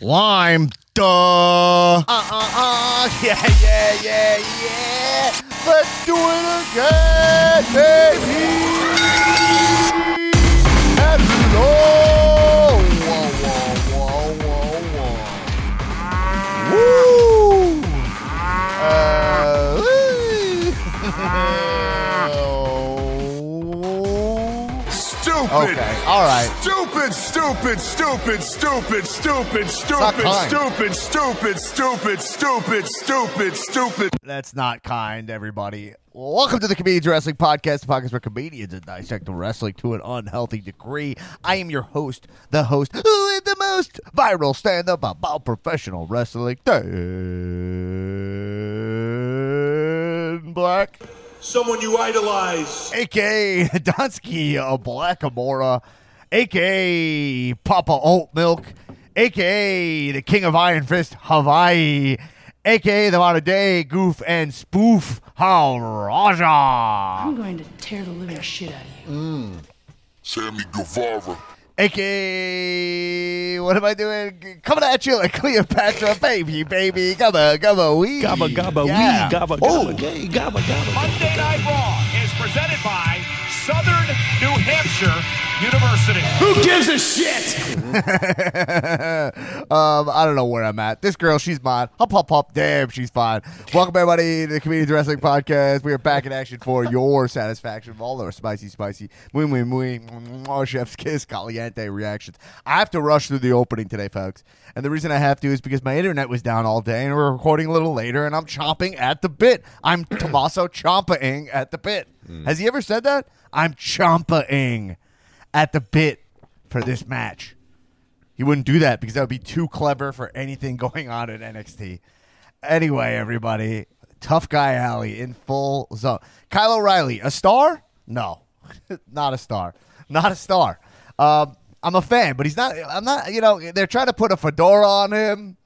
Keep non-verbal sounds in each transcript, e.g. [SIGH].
Lime. Duh. Uh, uh, uh. Yeah, yeah, yeah, yeah. Let's do it again, baby. Okay, all right. Stupid, stupid, stupid, stupid, stupid, stupid, stupid, stupid, stupid, stupid, stupid, stupid. That's not kind, everybody. Welcome to the Comedians Wrestling Podcast, the podcast where comedians and dissect the wrestling to an unhealthy degree. I am your host, the host who is the most viral stand-up about professional wrestling, Dan Black, Someone you idolize. aka [LAUGHS] Donsky uh, Blackamora, aka Papa Oat Milk, aka the King of Iron Fist Hawaii, aka the modern day goof and spoof Raja. I'm going to tear the living shit out of you. Mm. Sammy Guevara. AKA, what am I doing? Coming at you like [LAUGHS] Cleopatra, baby, baby, gabba, gabba, wee. Gabba gabba yeah. wee gabba Oh. gabba gay gabba gabba. Monday Night Raw is presented by Southern New Hampshire University. Who gives a shit? [LAUGHS] um, I don't know where I'm at. This girl, she's mine. Hop, hop, hop. Damn, she's fine. Welcome, everybody, to the Comedians Wrestling Podcast. We are back in action for your satisfaction of all our spicy, spicy, muy, muy, muy, mwah, chef's kiss, caliente reactions. I have to rush through the opening today, folks. And the reason I have to is because my internet was down all day and we're recording a little later and I'm chomping at the bit. I'm Tommaso chomping at the bit. Has he ever said that? I'm chomping at the bit for this match. He wouldn't do that because that would be too clever for anything [LAUGHS] going on at NXT. Anyway, everybody, tough guy Alley in full zone. Kyle O'Reilly, a star? No, [LAUGHS] not a star. Not a star. Um, I'm a fan, but he's not. I'm not. You know, they're trying to put a fedora on him.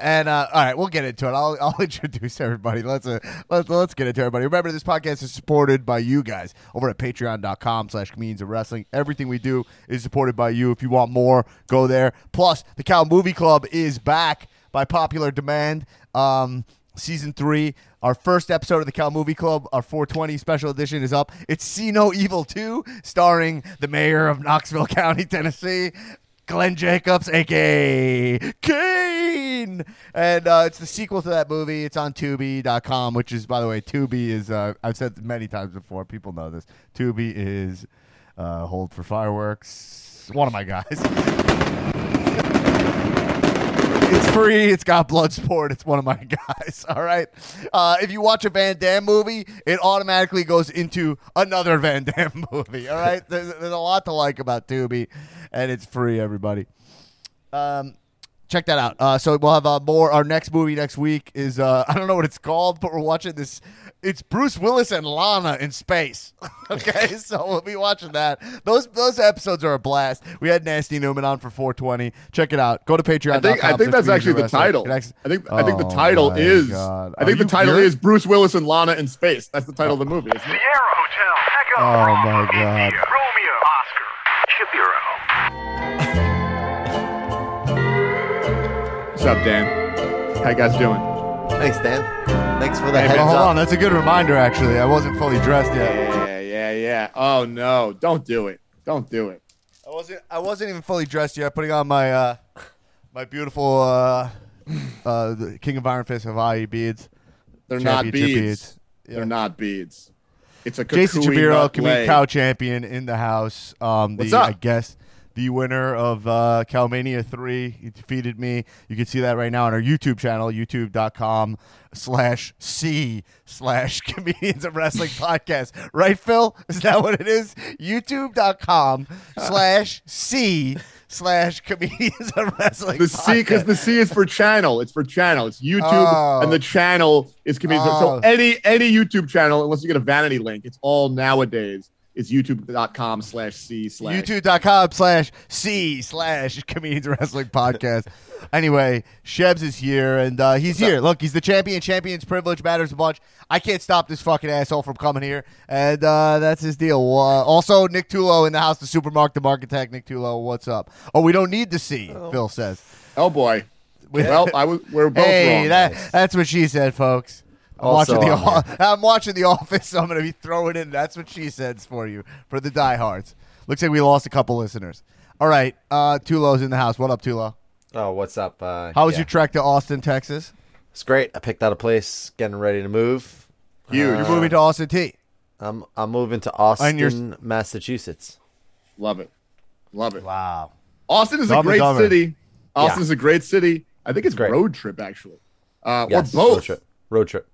And uh, all right, we'll get into it. I'll, [LAUGHS] I'll introduce everybody. Let's uh, let's let's get into everybody. Remember, this podcast is supported by you guys over at patreon.com slash comedians of wrestling. Everything we do is supported by you. If you want more, go there. Plus, the Cow Movie Club is back by popular demand. Um, season three, our first episode of the Cal Movie Club, our 420 special edition is up. It's See No Evil 2, starring the mayor of Knoxville [LAUGHS] County, Tennessee. Glenn Jacobs, aka Kane, and uh, it's the sequel to that movie. It's on Tubi.com, which is, by the way, Tubi is. Uh, I've said many times before. People know this. Tubi is uh, hold for fireworks. One of my guys. [LAUGHS] Free. It's got blood sport. It's one of my [LAUGHS] guys. All right. Uh, if you watch a Van Damme movie, it automatically goes into another [LAUGHS] Van Damme movie. All right. There's, there's a lot to like about Tubi, and it's free. Everybody. Um, check that out. Uh, so we'll have uh, more. Our next movie next week is uh, [LAUGHS] I don't know what it's called, but we're watching this. It's Bruce Willis and Lana in space. [LAUGHS] okay, so we'll be watching that. Those those episodes are a blast. We had Nasty Newman on for 420. Check it out. Go to Patreon. I think I think that's actually the title. I think I think the Oh title is God. I think the title serious? is Bruce Willis and Lana in space. That's the title of the oh. movie. Isn't it? Sierra Hotel, Echo, Oh, Bravo, my India, God. Romeo, Oscar, Shapiro. What's up, Dan? How you guys doing? Thanks, Dan. Thanks for the Hey, heads hold up. on. That's a good reminder. Actually, I wasn't fully dressed yet. Yeah, yeah, yeah. Oh no! Don't do it! Don't do it! I wasn't. I wasn't even fully dressed yet. Putting on my uh, my beautiful uh, uh, the King of Iron Fist Hawaii beads. They're not Championship beads. Yeah. They're not beads. It's a Jason nut Comedian. Cow Champion in the house. Um, the, What's up? I guess the winner of uh, Calmania 3. He defeated me. You can see that right now on our YouTube channel, youtube.com slash C slash [LAUGHS] Comedians of Wrestling Podcast. Right, Phil? Is that what it is? YouTube.com slash C slash Comedians of Wrestling The C because the C is for channel. It's for channel. It's YouTube, Oh. and the channel is Comedians. Oh. So any any YouTube channel, unless you get a vanity link, it's all nowadays is youtube.com slash C slash. youtube.com slash C slash comedians wrestling podcast. [LAUGHS] Anyway, Shebs is here and uh, he's here. Look, he's the champion. Champions privilege matters a bunch. I can't stop this fucking asshole from coming here, and uh, that's his deal. Uh, also, Nick Tulo in the house, the supermarket, the market tech. Nick Tulo, what's up? Oh, we don't need the C. Phil says. Oh boy. Well, I. We're both Hey, wrong. that, that's what she said, folks. I'm Also watching the on o- I'm watching the [LAUGHS] Office, so I'm going to be throwing in. That's what she says for you for the diehards. Looks like we lost a couple listeners. All right, uh, Tulo's in the house. What up, Tulo? Oh, what's up? Uh, How was yeah. your trek to Austin, Texas? It's great. I picked out a place, getting ready to move. Huge. You're moving to Austin T. I'm I'm moving to And you're- Austin, Massachusetts. Love it. Love it. Wow. Austin is Dumb a great Dumber. city. Austin Yeah. is a great city. I think it's Great. road trip actually, uh, Yes, or both. road trip. Road trip.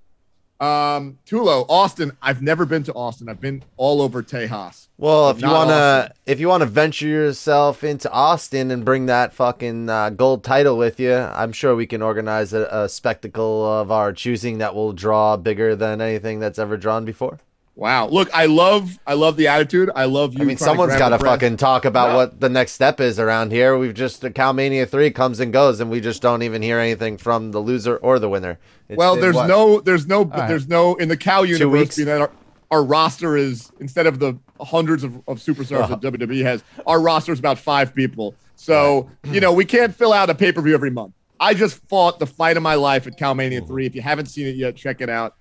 Um, Tulo, Austin. I've never been to Austin. I've been all over Tejas. Well, if you wanna Austin. if you wanna venture yourself into Austin and bring that fucking uh, gold title with you, I'm sure we can organize a, a spectacle of our choosing that will draw bigger than anything that's ever drawn before. Wow. Look, I love, I love the attitude. I love you. I mean, trying to someone's grab got to fucking talk about No. what the next step is around here. We've just the Calmania three comes and goes, and we just don't even hear anything from the loser or the winner. It's Well, there's no, there's no, right. there's no in the Cow universe. weeks? being that our, our roster is instead of the hundreds of, of superstars that WWE has, our roster is about five people. So you know we can't fill out a pay per view every month. I just fought the fight of my life at Calmania three. If you haven't seen it yet, check it out.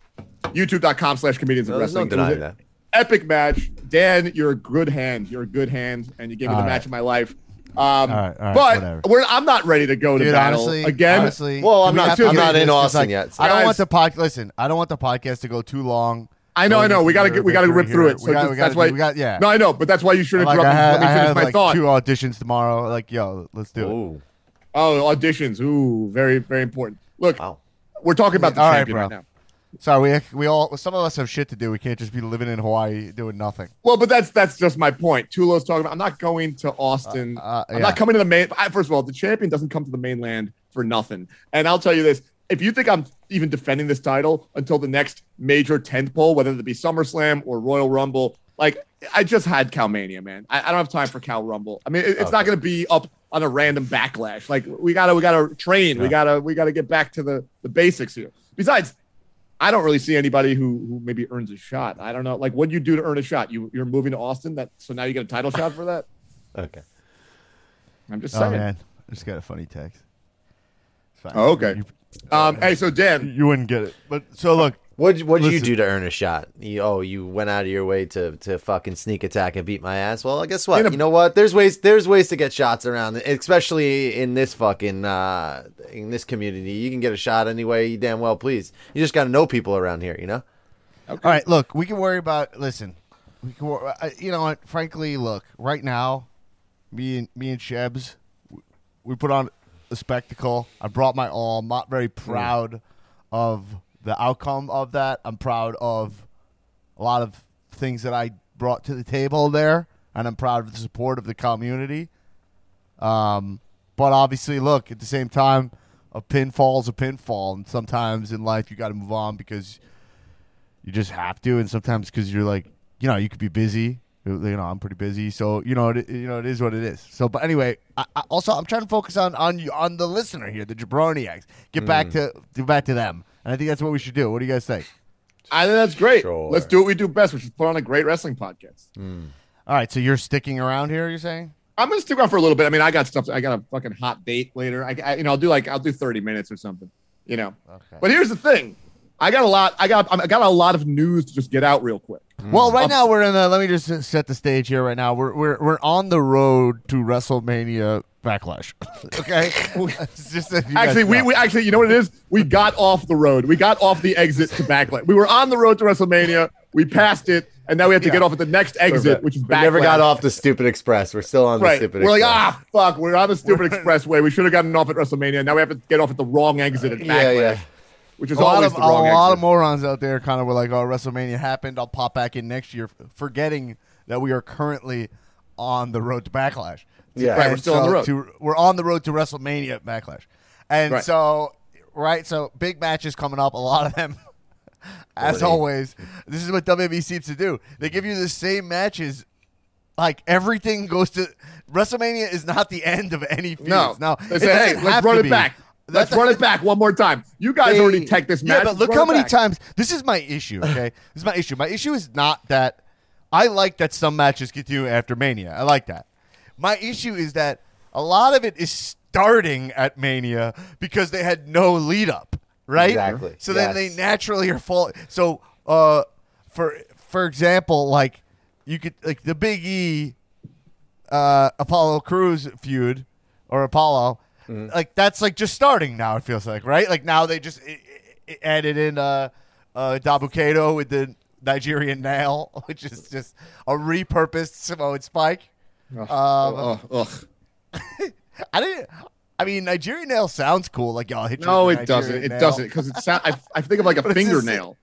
YouTube.com/slash comedians No, of there's no wrestling. It denying that. Epic match, Dan. You're a good hand. You're a good hand, and you gave me All the right. match of my life. Um, All right, all right, but we're, I'm not ready to go to Dude, battle honestly, again. honestly, Well, I'm not- to I'm not this in 'cause, Austin like, yet, so- I don't want the pod. Listen, I don't want the podcast to go too long. I know, I know. We got to get, we got to rip through it. So we got, just- we got, that's why. we got, yeah. No, I know, but that's why you should have like I interrupted. have, Let me finish have my like thought. two auditions tomorrow. Like, yo, let's do it. Oh, auditions. Ooh, very, very important. Look, wow. we're talking about the All right, champion bro. right now. Sorry, we we all some of us have shit to do. We can't just be living in Hawaii doing nothing. Well, but that's that's just my point. Tulo's talking about. I'm not going to Austin. Uh, uh, I'm not coming to the main. I, first of all, the champion doesn't come to the mainland for nothing. And I'll tell you this: if you think I'm even defending this title until the next major tenth pole, whether it be SummerSlam or Royal Rumble, like I just had Calmania, man. I, I don't have time for Cal Rumble. I mean, it- it's not going to be up on a random backlash. Like we gotta, we gotta train. We gotta, we gotta get back to the the basics here. Besides. I don't really see anybody who who maybe earns a shot. I don't know. Like, what do you do to earn a shot? You you're moving to Austin. That so now you get a title shot for that. [LAUGHS] Okay. I'm just Oh saying. man, I just got a funny text. It's fine. Oh, okay. You, Um, hey, so Dan, you wouldn't get it, but so look. What what did you do to earn a shot? You, oh, you went out of your way to to fucking sneak attack and beat my ass. Well, guess what? A- you know what? There's ways there's ways to get shots around, especially in this fucking uh in this community. You can get a shot any way you damn well please. You just got to know people around here, you know. Okay. All right, look, we can worry about. Listen, we can. wor- I- You know what? Frankly, look, right now, me and me and Shebs, we- we put on a spectacle. I brought my all. I'm not very proud of the outcome of that. I'm proud of a lot of things that I brought to the table there, and I'm proud of the support of the community. Um, but obviously, look at the same time, a pinfall is a pinfall, and sometimes in life you got to move on because you just have to, and sometimes because you're like, you know, you could be busy. You know, I'm pretty busy, so you know, it, you know, it is what it is. So, but anyway, I, I, also I'm trying to focus on on you on the listener here, the jabroniacs. Get back to get back to them, and I think that's what we should do. What do you guys think? I think that's great. Sure. Let's do what we do best, which is put on a great wrestling podcast. All right, so you're sticking around here. You're saying? I'm gonna stick around for a little bit. I mean, I got stuff. I got a fucking hot date later. I, I you know, I'll do like I'll do 30 minutes or something. You know. Okay. But here's the thing. I got a lot. I got. I got a lot of news to just get out real quick. Well, Um, right now we're in the. Let me just set the stage here. Right now we're we're we're on the road to WrestleMania Backlash. [LAUGHS] okay, [LAUGHS] just that you guys Actually, we, we actually, you know what it is? We got off the road. We got off the exit to Backlash. We were on the road to WrestleMania. We passed it, and now we have to Yeah. get off at the next exit, which is backlash. We never got off the stupid express. We're still on the stupid We're like, ah, fuck. We're on the stupid [LAUGHS] expressway. We should have gotten off at WrestleMania. Now we have to get off at the wrong exit at Backlash, Yeah, yeah. which is a lot always of the a wrong lot exit. of morons out there kind of were like, "Oh, WrestleMania happened. I'll pop back in next year," forgetting that we are currently on the road to Backlash. Yeah. Right, we're And still on the road. To, we're on the road to WrestleMania Backlash, and Right. so right, so big matches coming up. A lot of them, [LAUGHS] as Already. always. This is what WWE seems to do. They give you the same matches. Like everything goes to WrestleMania is not the end of any feuds. No, now they say, hey, let's run it be. back. Let's That- run it [LAUGHS] back one more time. You guys they- already tech this match. Yeah, but look how many back. times. This is my issue. Okay, this is my issue. My issue is not that I like that some matches continue after Mania. I like that. My issue is that a lot of it is starting at Mania because they had no lead up, right? Exactly. So then they naturally are fall. So, uh, for for example, like you could like the Big E, uh, Apollo Crews feud or Apollo, Mm-hmm. like that's like just starting now. It feels like right. Like now they just i- i- added in uh, uh, Dabba-Kato with the Nigerian nail, [LAUGHS] which is just a repurposed Samoan Spike. Um, Ugh, ugh. [LAUGHS] I didn't. I mean, Nigerian nail sounds cool. Like y'all hit. No, it doesn't. It nail. doesn't because it sound, I, I think of like a [LAUGHS] But it's just- fingernail.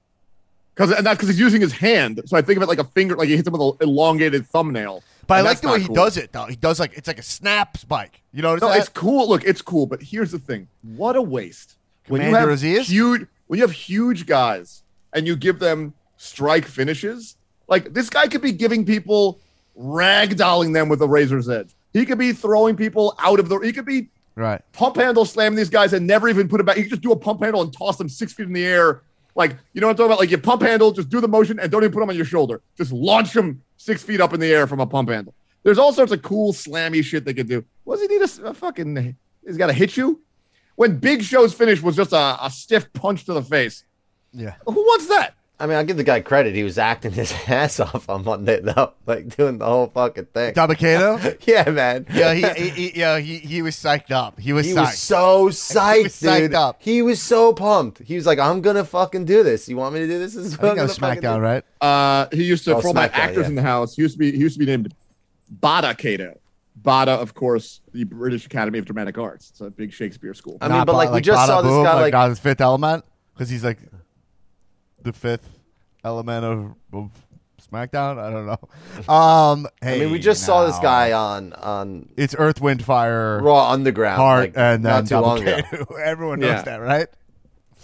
Because and not because he's using his hand, so I think of it like a finger, like he hits him with an elongated thumbnail. But I like the way he cool. does it though. He does like it's like a snap spike. You notice No, that? it's cool. Look, it's cool, but here's the thing: what a waste. When you have Azeez? huge, when you have huge guys and you give them strike finishes, like this guy could be giving people ragdolling them with a razor's edge. He could be throwing people out of the. He could be right. pump handle slamming these guys and never even put it back. He could just do a pump handle and toss them six feet in the air. Like, you know what I'm talking about? Like, you pump handle, just do the motion and don't even put them on your shoulder. Just launch them six feet up in the air from a pump handle. There's all sorts of cool, slammy shit they could do. What does he need a, a fucking. He's got to hit you? When Big Show's finish was just a, a stiff punch to the face. Yeah. Who wants that? I mean, I'll give the guy credit. He was acting [LAUGHS] his ass off on Monday, though, like doing the whole fucking thing. Dabba-Kato? [LAUGHS] Yeah, man. yeah, he, he, he yeah he, he was psyched up. He was He psyched. was so psyched, was psyched dude. up. He was so pumped. He was like, "I'm gonna fucking do this. You want me to do this?" this is I think I'm that was SmackDown, do." right? Uh, he used to, Oh, for all my actors yeah. in the house, he used to be he used to be named Bada Kato. Bada, of course, the British Academy of Dramatic Arts. It's a big Shakespeare school. I mean, Not but Ba- like, we just Bada saw this Boom, guy like, not his fifth element because he's like the fifth element of, of SmackDown. I don't know. Um, hey, [LAUGHS] I mean, we just saw this guy on on It's Earth, Wind, Fire, Raw Underground, Heart, like, and then not too long ago. Dabba-Kato. [LAUGHS] Everyone knows Yeah. that, right?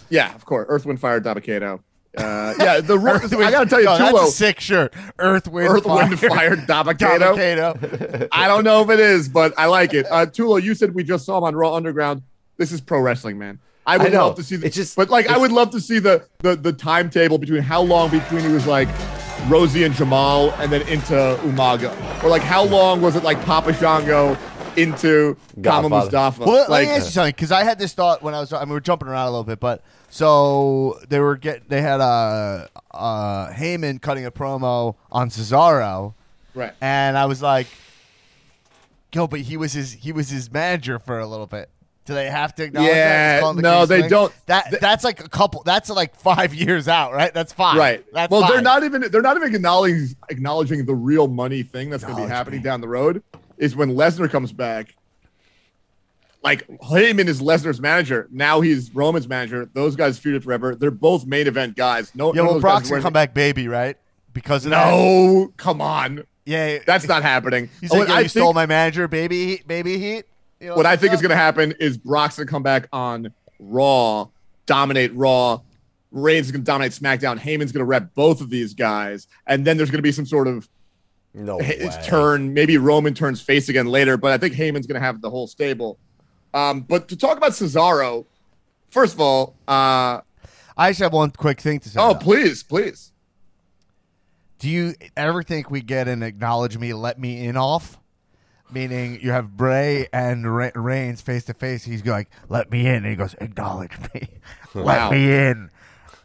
Yeah, of course. Earth, Wind, Fire, Dabba-Kato. Uh, yeah, the [LAUGHS] I gotta tell you, Yo, that's Tulo, a sick shirt. Earth, Wind, Earth, Fire, Wind, Fire, Dabba-Kato. Dabba-Kato. I don't know if it is, but I like it. Uh, Tulo, you said we just saw him on Raw Underground. This is pro wrestling, man. I would I love to see the, It's just- but like I would love to see the, the the timetable between how long between he was like Rosey and Jamal and then into Umaga, or like how long was it like Papa Shango into Kama Mustafa? Well, let like me ask you something because I had this thought when I was. I mean, we're jumping around a little bit, but so they were get they had uh uh Heyman cutting a promo on Cesaro, right. and I was like, "Yo, but he was his he was his manager for a little bit." Do they have to acknowledge? Yeah, called the no, they thing? don't. That Th- that's like a couple. That's like five [LAUGHS] years out, right? That's fine. Right. That's well, they're not even they're not even acknowledging acknowledging the real money thing that's going to be happening me. down the road is when Lesnar comes back. Like Heyman is Lesnar's manager. Now he's Roman's manager. Those guys feuded forever. They're both main event guys. No, Yeah, well, Brock's gonna come back, baby, right? Because of that. No, come on, Yeah, that's not happening. He's Oh, like, and "Yo, I you stole think- my manager, baby, baby heat. You know what I what's think is going to happen is Brock's going to come back on Raw, dominate Raw. Reigns is going to dominate SmackDown. Heyman's going to rep both of these guys, and then there's going to be some sort of No his way. turn. Maybe Roman turns face again later, but I think Heyman's going to have the whole stable. Um, but to talk about Cesaro, first of all, uh, I just have one quick thing to say. oh though. please, please, Do you ever think we get an acknowledge me, let me in off? Meaning you have Bray and Re- Reigns face to face. He's like, let me in. And he goes, acknowledge me. [LAUGHS] Wow. let me in.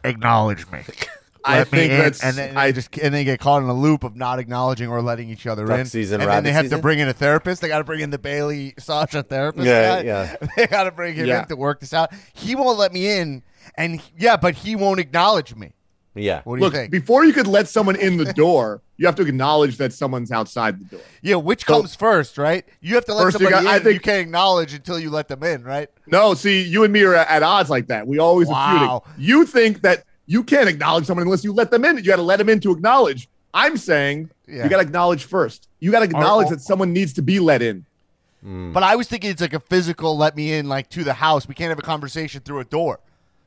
Acknowledge me. [LAUGHS] I Let me think in. that's and then I just and they get caught in a loop of not acknowledging or letting each other Duck in. season, and then rabbit they have season? to bring in a therapist. They got to bring in the Bayley Sasha therapist. Yeah, guy. yeah. [LAUGHS] They got to bring him Yeah. in to work this out. He won't let me in, and yeah, but he won't acknowledge me. Yeah. What do you look think? before you could let someone in the door, you have to acknowledge that someone's outside the door. Yeah, which So- comes first, right? You have to let First you somebody got- I think- you can't acknowledge until you let them in, right? No, see, you and me are at odds like that. We always are Wow. feuding. You think that you can't acknowledge someone unless you let them in. You got to let them in to acknowledge. I'm saying Yeah. you got to acknowledge first. You got to acknowledge or- that someone needs to be let in. Hmm. But I was thinking it's like a physical let me in, like to the house. We can't have a conversation through a door.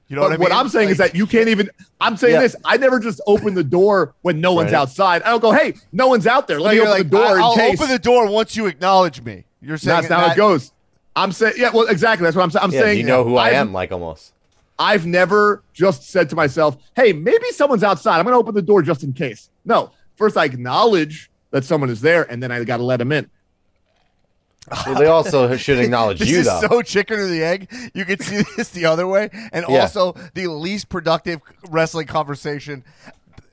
You know But what I mean? what I'm saying is that you can't even. I'm saying Yeah. this. I never just open the door when no one's Right. outside. I don't go, hey, no one's out there. Let me open like, the door I- in I'll case. open the door once you acknowledge me. You're saying That's not how that- it goes. I'm saying, yeah, well, exactly. That's what I'm saying. I'm Yeah, saying, you know who I I've- am, like almost. I've never just said to myself, hey, maybe someone's outside. I'm going to open the door just in case. No, first I acknowledge that someone is there, and then I got to let them in. Well, they also should [LAUGHS] acknowledge This you, is though. so chicken or the egg. You could see [LAUGHS] this the other way, and Yeah. also the least productive wrestling conversation,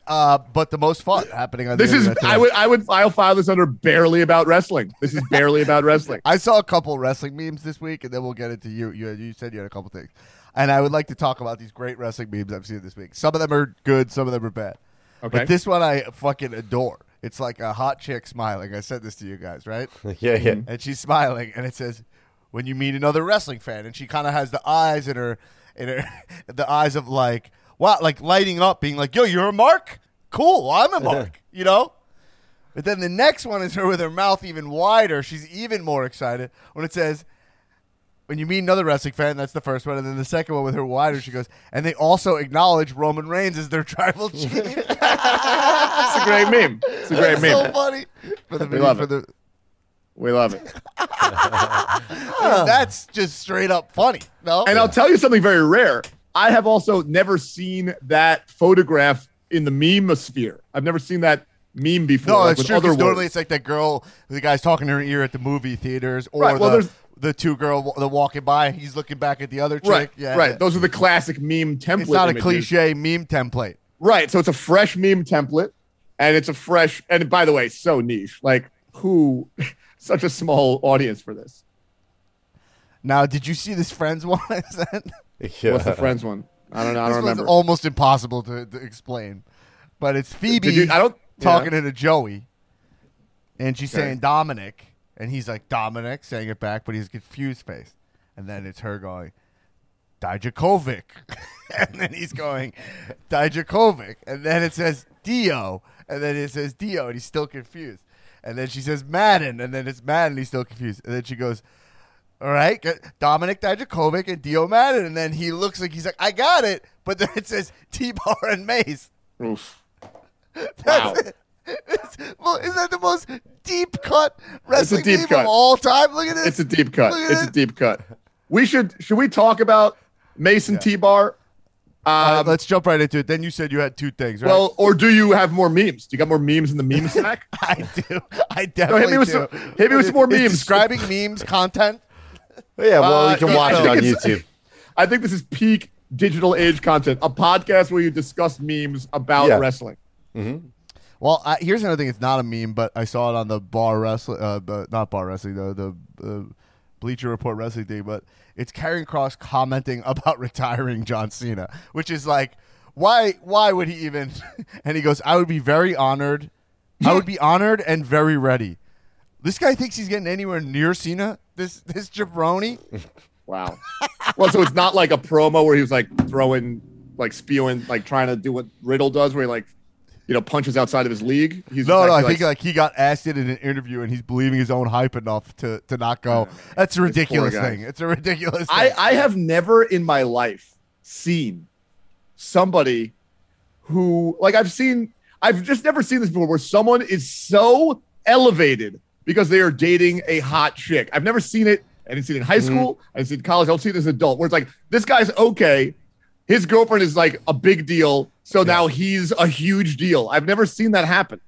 uh, but the most fun happening on. This the is. I would I would I'll file this under barely about wrestling. This is barely about wrestling. [LAUGHS] I saw a couple wrestling memes this week, and then we'll get into you. You, you said you had a couple things, and I would like to talk about these great wrestling memes I've seen this week. Some of them are good, some of them are bad. Okay. But this one I fucking adore. It's like a hot chick smiling. I said this to you guys, right? [LAUGHS] yeah, yeah. and she's smiling, and it says, "When you meet another wrestling fan," and she kind of has the eyes in her, in her, [LAUGHS] the eyes of like, wow, like lighting up, being like, "Yo, you're a mark? Cool, I'm a [LAUGHS] mark," you know. But then the next one is her with her mouth even wider. She's even more excited when it says, "When you meet another wrestling fan," that's the first one, and then the second one with her wider, she goes, and they also acknowledge Roman Reigns as their tribal [LAUGHS] chief. It's a great meme. It's a great That's meme. so funny for the We love for it. the We love it. [LAUGHS] that's just straight up funny. No, And I'll tell you something very rare. I have also never seen that photograph in the meme sphere. I've never seen that meme before. No, like, it's true. 'cause normally it's like that girl, the guy's talking to her ear at the movie theaters, or Right, well, the, there's- the two girl the walking by. He's looking back at the other chick. right, yeah, right. yeah. Those are the classic meme template. It's not a cliche meme template. Right. So it's a fresh meme template, and it's a fresh. And by the way, so niche. Like who? [LAUGHS] Such a small audience for this. Now, did you see this Friends one? I sent? yeah. What's the friends one? I don't know. I this don't remember. almost impossible to, to explain, but it's Phoebe you- I don't- talking yeah. to Joey, and she's Okay. saying Dominik, and he's like Dominik, saying it back, but he's confused face, and then it's her going. Dijakovic. [LAUGHS] and then he's going, Dijakovic. And then it says Dio. And then it says Dio, and he's still confused. And then she says Madden. And then it's Madden, he's still confused. And then she goes, All right. Dominik Dijakovic and Dio Madden. And then he looks like he's like, I got it. But then it says T Bar and Mace. Oof. [LAUGHS] That's Wow. it. It's- well, isn't that the most deep cut wrestling deep meme cut. of all time? Look at this. It's a deep cut. Look at It's a deep cut. We should should we talk about Mason T Bar? All right, Um, let's jump right into it. Then you said you had two things, right? well, or do you have more memes? Do you got more memes in the meme [LAUGHS] stack? I do. I [LAUGHS] definitely me with do. some- hit me with some more memes. Describing memes content. yeah, well, Uh, you can watch it on YouTube. I think this is peak digital age content. A podcast where you discuss memes about Yeah. wrestling. Well, I, here's another thing. It's not a meme, but I saw it on the bar wrestling, uh, but not bar wrestling, the the Bleacher Report wrestling thing. But it's Karrion Kross commenting [LAUGHS] about retiring John Cena, which is like, why? Why would he even? [LAUGHS] and he goes, "I would be very honored. I would be honored and very ready." This guy thinks he's getting anywhere near Cena. This this jabroni. [LAUGHS] Wow. well, so it's not like a promo where he was like throwing, like spewing, like trying to do what Riddle does, where he like, you know, punches outside of his league. He's No, no, I think like he got asked it in an interview, and he's believing his own hype enough to to not go. That's a ridiculous thing. It's a ridiculous. I, thing. I have never in my life seen somebody who like I've seen I've just never seen this before where someone is so elevated because they are dating a hot chick. I've never seen it. I didn't see it in high mm-hmm. school. I didn't see it in college. I don't see it as an adult where it's like this guy's okay. His girlfriend is like a big deal. So now he's a huge deal. I've never seen that happen.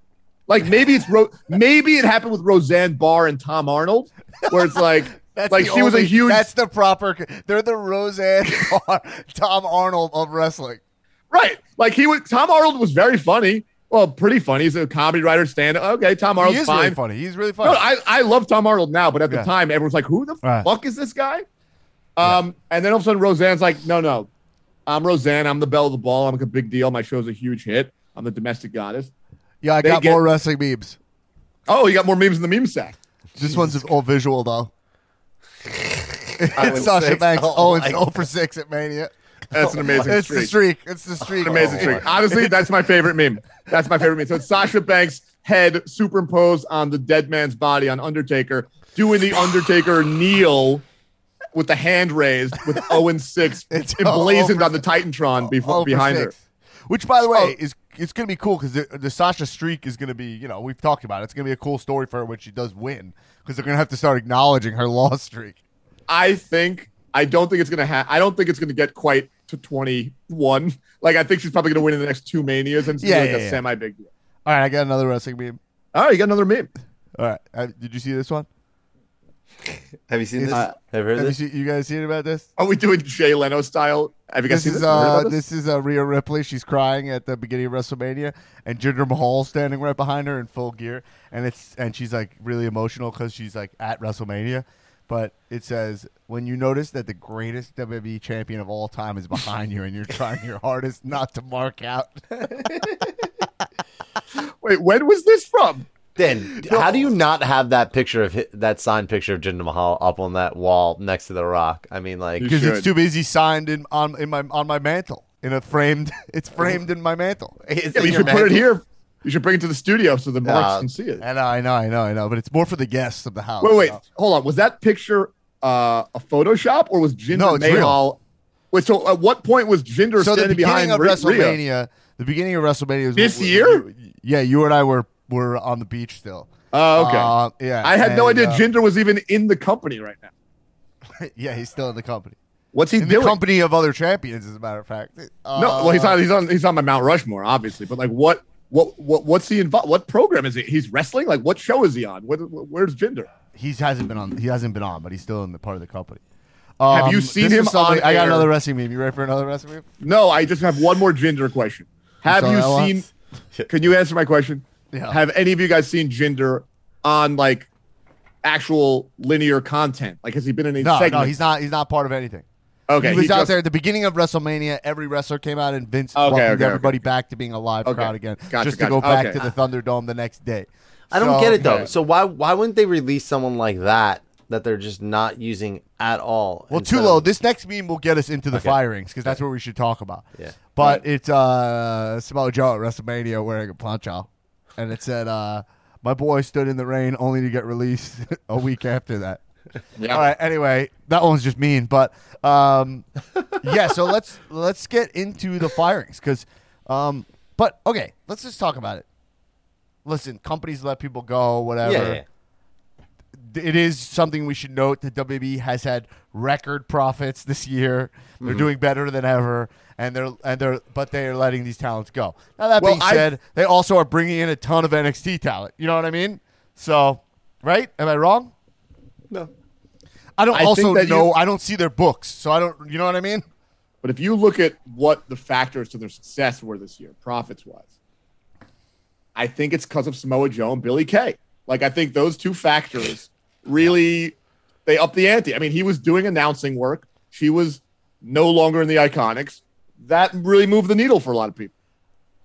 Like maybe it's Ro- maybe it happened with Roseanne Barr and Tom Arnold, where it's like [LAUGHS] That's like she was a huge That's the proper. They're the Roseanne [LAUGHS] Barr, Tom Arnold of wrestling. Right. Like he was Tom Arnold was very funny. Well, pretty funny. He's a comedy writer, stand Okay, Tom he Arnold's is fine. really funny. He's really funny. No, I, I love Tom Arnold now, but at the Yeah. time everyone's like, Who the Right. fuck is this guy? Um, and then all of a sudden Roseanne's like, No, no. I'm Roseanne, I'm the belle of the ball, I'm like a big deal. My show's a huge hit. I'm the domestic goddess. yeah, I they got get- more wrestling memes. Oh, you got more memes in the meme sack. This one's all visual though. [LAUGHS] it's Sasha six. Banks. Oh Oh, it's my [LAUGHS] 0 for six at Mania. That's an amazing It's streak. the streak. It's the streak. An amazing Oh, streak. Honestly, that's my favorite meme. That's my favorite meme. So it's Sasha Banks' head superimposed on the dead man's body on Undertaker, doing the Undertaker kneel with the hand raised with 0 [LAUGHS] and 6 It's emblazoned on the Titantron before, 0 for behind her. Which, by the way, Oh. is it's going to be cool because the, the Sasha streak is going to be, you know, we've talked about it. It's going to be a cool story for her when she does win because they're going to have to start acknowledging her [LAUGHS] loss streak. I think I don't think it's gonna have. I don't think it's gonna get quite to 21. Like I think she's probably gonna win in the next two manias and it's Yeah, like yeah, a yeah. semi big deal. All right, I got another wrestling meme. All right, you got another meme. All right, uh, did you see this one? [LAUGHS] Have you seen this? Uh, Have you heard Have you, this? see, you guys seen about this? Are we doing Jay Leno style? Have you guys This seen is this? Uh, about this is uh, Rhea Ripley. She's crying at the beginning of WrestleMania, and Jinder Mahal standing right behind her in full gear, and it's and she's like really emotional because she's like at WrestleMania. But it says when you notice that the greatest WWE champion of all time is behind you, and you're trying your hardest not to mark out. [LAUGHS] Wait, when was this from? Dan, how do you not have that picture of that signed picture of Jinder Mahal up on that wall next to the Rock? I mean, like, because it's too busy signed in on in my on my mantle in a framed. [LAUGHS] It's framed in my mantle. it's Yeah, in you your should put it here. You should bring it to the studio so the marks Uh, can see it. I know, I know, I know, I know. But it's more for the guests of the house. Wait, wait, so. hold on. Was that picture uh, a Photoshop or was Jinder No. Mahal? Wait, so at what point was Jinder So the standing beginning behind of Rhea? WrestleMania, the beginning of WrestleMania was This w- year? you- yeah, you and I were were on the beach still. Oh, okay. Uh, yeah, I had no idea uh, Jinder was even in the company right now. [LAUGHS] yeah, he's still in the company. What's he In doing? the company of other champions, as a matter of fact. Uh, no, well, he's on. He's on. He's on my Mount Rushmore, obviously. But like, what? What? What? What's he involved? What program is he? He's wrestling. Like, what show is he on? What, where's Jinder? He hasn't been on. He hasn't been on, but he's still in the part of the company. Have you Um, seen him on I got another wrestling meme. You ready for another wrestling meme? No, I just have one more Jinder question. Have you seen? Can you answer my question? Yeah. Have any of you guys seen Jinder on like actual linear content? Like, has he been in a No, segment? no, he's not. He's not part of anything. Okay, he was out just- there at the beginning of WrestleMania. Every wrestler came out, and Vince Okay, welcomed okay, everybody okay. back to being a live Okay. crowd again, Gotcha, just to gotcha. go back Okay. to the Thunderdome the next day. I don't So- get it though. Okay. So why why wouldn't they release someone like that that they're just not using at all? Well, too low. of- this next meme will get us into the Okay. firings because that's what we should talk about. Yeah. But it's uh, Samoa Joe at WrestleMania wearing a poncho, and it said, uh, "My boy stood in the rain only to get released [LAUGHS] a week after that." Yeah. All right. Anyway, that one's just mean, but um, yeah. So [LAUGHS] let's let's get into the firings because, um, but okay, let's just talk about it. Listen, companies let people go, whatever yeah, yeah. it is something we should note that WWE has had record profits this year. They're Mm-hmm. doing better than ever, and they're and they're but they are letting these talents go. Now that Well, being I- said, they also are bringing in a ton of NXT talent. You know what I mean? So, right? Am I wrong? No. I don't I also think know. you- I don't see their books, so I don't. You know what I mean? But if you look at what the factors to their success were this year, profits wise, I think it's because of Samoa Joe and Billie Kay. Like I think those two factors really they up the ante. I mean, he was doing announcing work. She was no longer in the Iconics. That really moved the needle for a lot of people.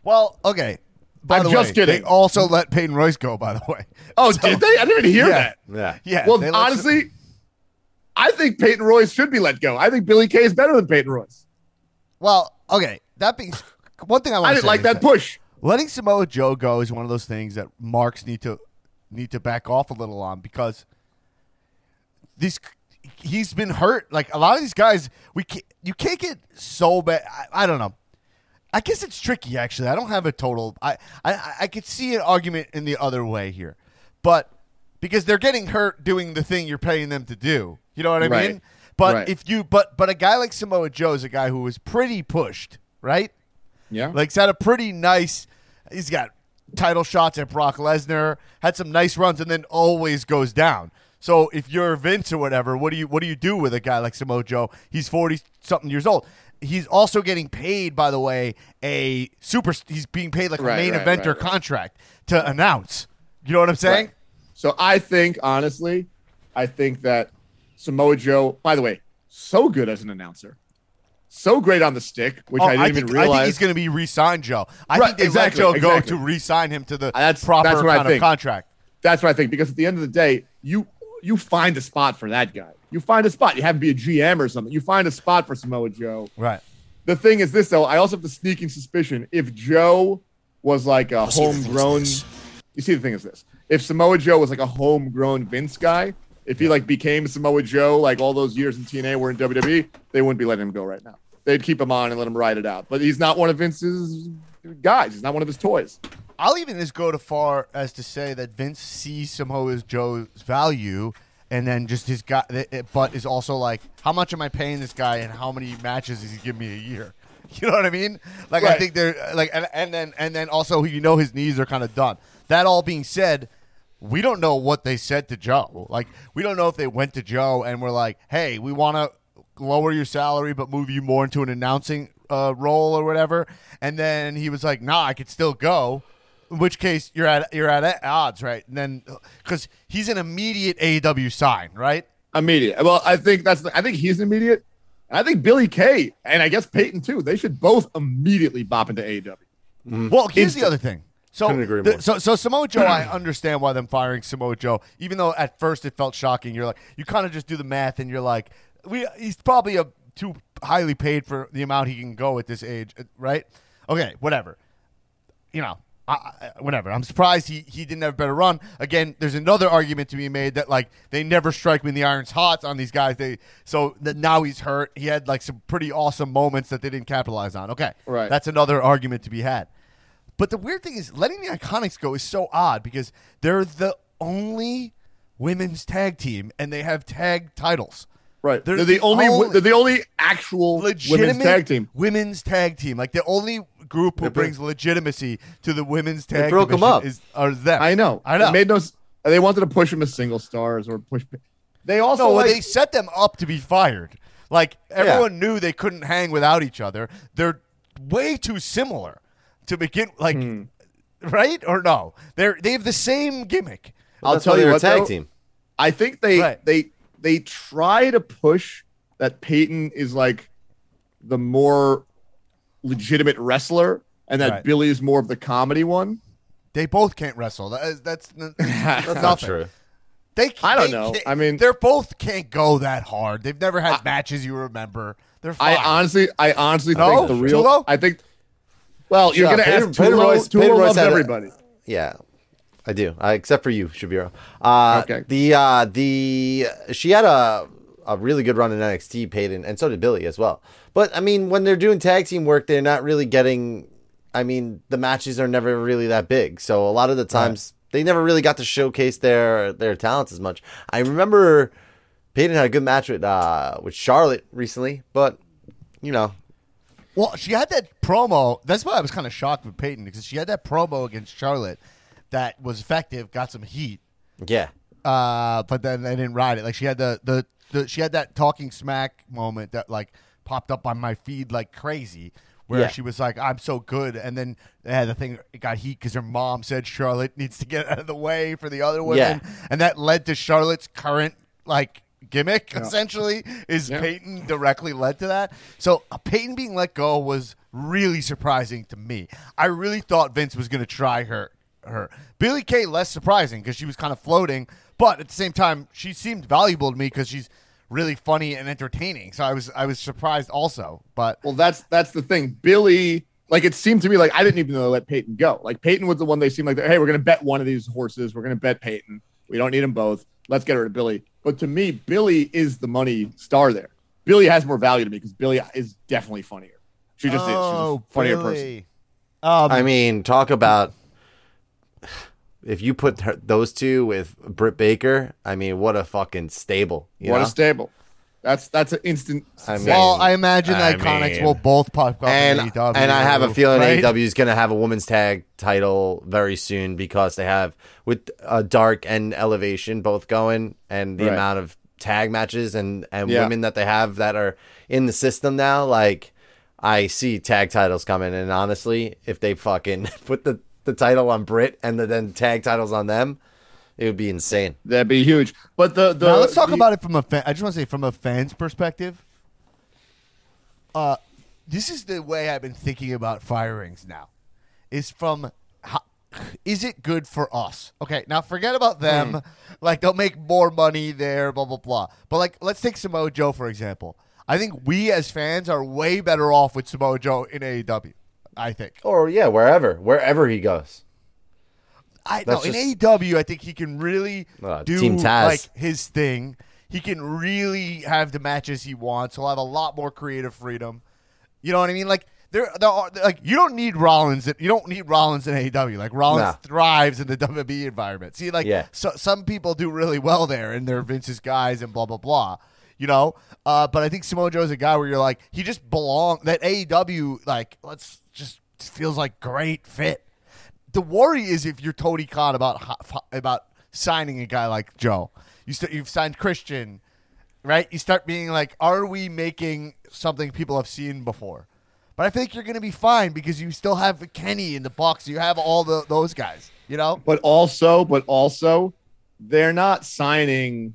Well, okay. By I'm the just way, kidding. They also let Peyton Royce go. By the way. Oh, So- did they? I didn't even hear Yeah. that. Yeah. Yeah. Well, they let- honestly, I think Peyton Royce should be let go. I think Billie Kay is better than Peyton Royce. well, okay. That being one thing, I, I want didn't like that push. letting Samoa Joe go is one of those things that marks need to need to back off a little on because these he's been hurt. Like a lot of these guys, we can't, you can't get so bad. I, I don't know. I guess it's tricky. Actually, I don't have a total. I I I could see an argument in the other way here, but because they're getting hurt doing the thing you're paying them to do. You know what I Right. mean? But Right. if you but but a guy like Samoa Joe is a guy who was pretty pushed, right? Yeah. Like he's had a pretty nice. He's got title shots at Brock Lesnar. Had some nice runs, and then always goes down. So if you're Vince or whatever, what do you what do you do with a guy like Samoa Joe? He's forty something years old. He's also getting paid, by the way, a super. He's being paid like Right, a main right, eventer right, contract to announce. You know what I'm saying? So I think, honestly, I think that Samoa Joe, by the way, so good as an announcer, so great on the stick, which Oh, I didn't think, even realize. I think he's going to be re-signed, Joe. I Right, think they exactly, let Joe go exactly. to re-sign him to the That's- proper that's kind of contract. That's what I think. Because at the end of the day, you you find a spot for that guy. You find a spot. You have to be a GM or something. You find a spot for Samoa Joe. Right. The thing is this though, I also have the sneaking suspicion if Joe was like a homegrown you see the thing is this. If Samoa Joe was like a homegrown Vince guy, if he like became Samoa Joe like all those years in TNA were in WWE, they wouldn't be letting him go right now. They'd keep him on and let him ride it out. But he's not one of Vince's guys. He's not one of his toys. I'll even just go to far as to say that Vince sees Samoa as Joe's value, and then just his guy, but is also like, how much am I paying this guy, and how many matches does he give me a year? [LAUGHS] You know what I mean? Like I think they're like, and, and then and then also you know his knees are kind of done. That all being said, we don't know what they said to Joe. Like, we don't know if they went to Joe and were like, "Hey, we want to lower your salary, but move you more into an announcing uh, role or whatever." And then he was like, "Nah, I could still go." In which case, you're at you're at odds, right? And then because he's an immediate AEW sign, right? Immediate. Well, I think that's. The, I think he's immediate. I think Billie Kay and I guess Peyton too. They should both immediately bop into AEW. Well, here's Instant. the other thing. So, Couldn't agree the- so, so Samoa Joe, I understand why them firing Samoa Joe, even though at first it felt shocking. You're like, you kind of just do the math, and you're like, we, he's probably a too highly paid for the amount he can go at this age, uh, right? Okay, whatever. You know, I, I, whatever. I'm surprised he, he didn't have a better run. Again, there's another argument to be made that like they never strike when the iron's hot on these guys. They so that now he's hurt. He had like some pretty awesome moments that they didn't capitalize on. Okay, Right. That's another argument to be had. But the weird thing is, letting the Iconics go is so odd because they're the only women's tag team, and they have tag titles. Right. They're They're, the, the only. only- They're the only actual Legitimate women's tag team. Women's tag team, like the only group who brings legitimacy to the women's tag. Broke them up. Is are them? I know. I know. It made no. They wanted to push them as single stars or push. They also no, like, they set them up to be fired. Like everyone knew they couldn't hang without each other. They're way too similar to begin. Like, Hmm. right or no? They're they have the same gimmick. I'll tell you they're what, tag though, team. I think they Right. they they try to push that Peyton is like the more legitimate wrestler, and that Right. Billie is more of the comedy one. They both can't wrestle. That is, that's n- that's [LAUGHS] That's not nothing. true. They, I don't they know. I mean- they're both can't go that hard. They've never had matches you remember. They're fine. I honestly, I honestly No? think the real. Tulo? I think. Well, you're Shut gonna up. ask Peyton- Peyton Tulo. Royce- Tulo Peyton Royce loves had a- everybody. Yeah, I do. Uh, except for you, Shabiro. Uh, Okay. The uh, the she had a a really good run in NXT, Peyton, and so did Billie as well. But I mean, when they're doing tag team work, they're not really getting. I mean, the matches are never really that big, so a lot of the times they never really got to showcase their their talents as much. I remember Peyton had a good match with uh, with Charlotte recently, but you know, Well, she had that promo. That's why I was kind of shocked with Peyton because she had that promo against Charlotte that was effective, got some heat, yeah, uh, but then they didn't ride it. Like she had the, the the she had that talking smack moment that like popped up on my feed like crazy. Where Yeah. she was like, "I'm so good," and then yeah, the thing it got heat because her mom said Charlotte [LAUGHS] needs to get out of the way for the other women, and that led to Charlotte's current like gimmick. Essentially, is Yeah. Peyton directly led to that. So uh, Peyton being let go was really surprising to me. I really thought Vince was going to try her. Her Billie Kay less surprising because she was kind of floating, but at the same time she seemed valuable to me because she's really funny and entertaining. So I was I was surprised also. But Well, that's that's the thing. Billie, like it seemed to me like I didn't even know they let Peyton go. Like Peyton was the one they seemed like, hey, we're gonna bet one of these horses. We're gonna bet Peyton. We don't need them both. Let's get rid of Billie. But to me, Billie is the money star there. Billie has more value to me because Billie is definitely funnier. She just is. She's a funnier person. Um, I mean, talk about if you put her, those two with Britt Baker. I mean, what a fucking stable. You what know? a stable. That's that's an instant. I mean- well, I imagine the I Iconics mean- will both pop up and in AEW, and I have a feeling right? AEW is going to have a women's tag title very soon because they have with uh, Dark and Elevation both going, and the Right. amount of tag matches and and Yeah. women that they have that are in the system now. Like, I see tag titles coming, and honestly, if they fucking [LAUGHS] put the the title on Britt and the, then tag titles on them, it would be insane. That'd be huge. But the the now let's talk the- about it from a fan. I just want to say from a fan's perspective. Uh, this is the way I've been thinking about firings now. Is from how, is it good for us? Okay, now forget about them. Hmm. Like they'll make more money there, blah blah blah. But like, let's take Samoa Joe for example. I think we as fans are way better off with Samoa Joe in AEW. I think. Or yeah, wherever wherever he goes. I no, That's in AEW, I think he can really Uh, do like his thing. He can really have the matches he wants. He'll have a lot more creative freedom. You know what I mean? Like there, there are like you don't need Rollins. You don't need Rollins in AEW. Like Rollins Nah. thrives in the WWE environment. See, like Yeah. so, some people do really well there, and they're Vince's guys, and blah blah blah. You know, uh, but I think Samoa Joe's a guy where you're like, he just belong. That AEW, like, let's just feels like great fit. The worry is if you're Tony Khan about about signing a guy like Joe. You st- you've signed Christian, right? You start being like, are we making something people have seen before? But I think you're going to be fine because you still have Kenny in the box. You have all the those guys. You know, but also, but also, they're not signing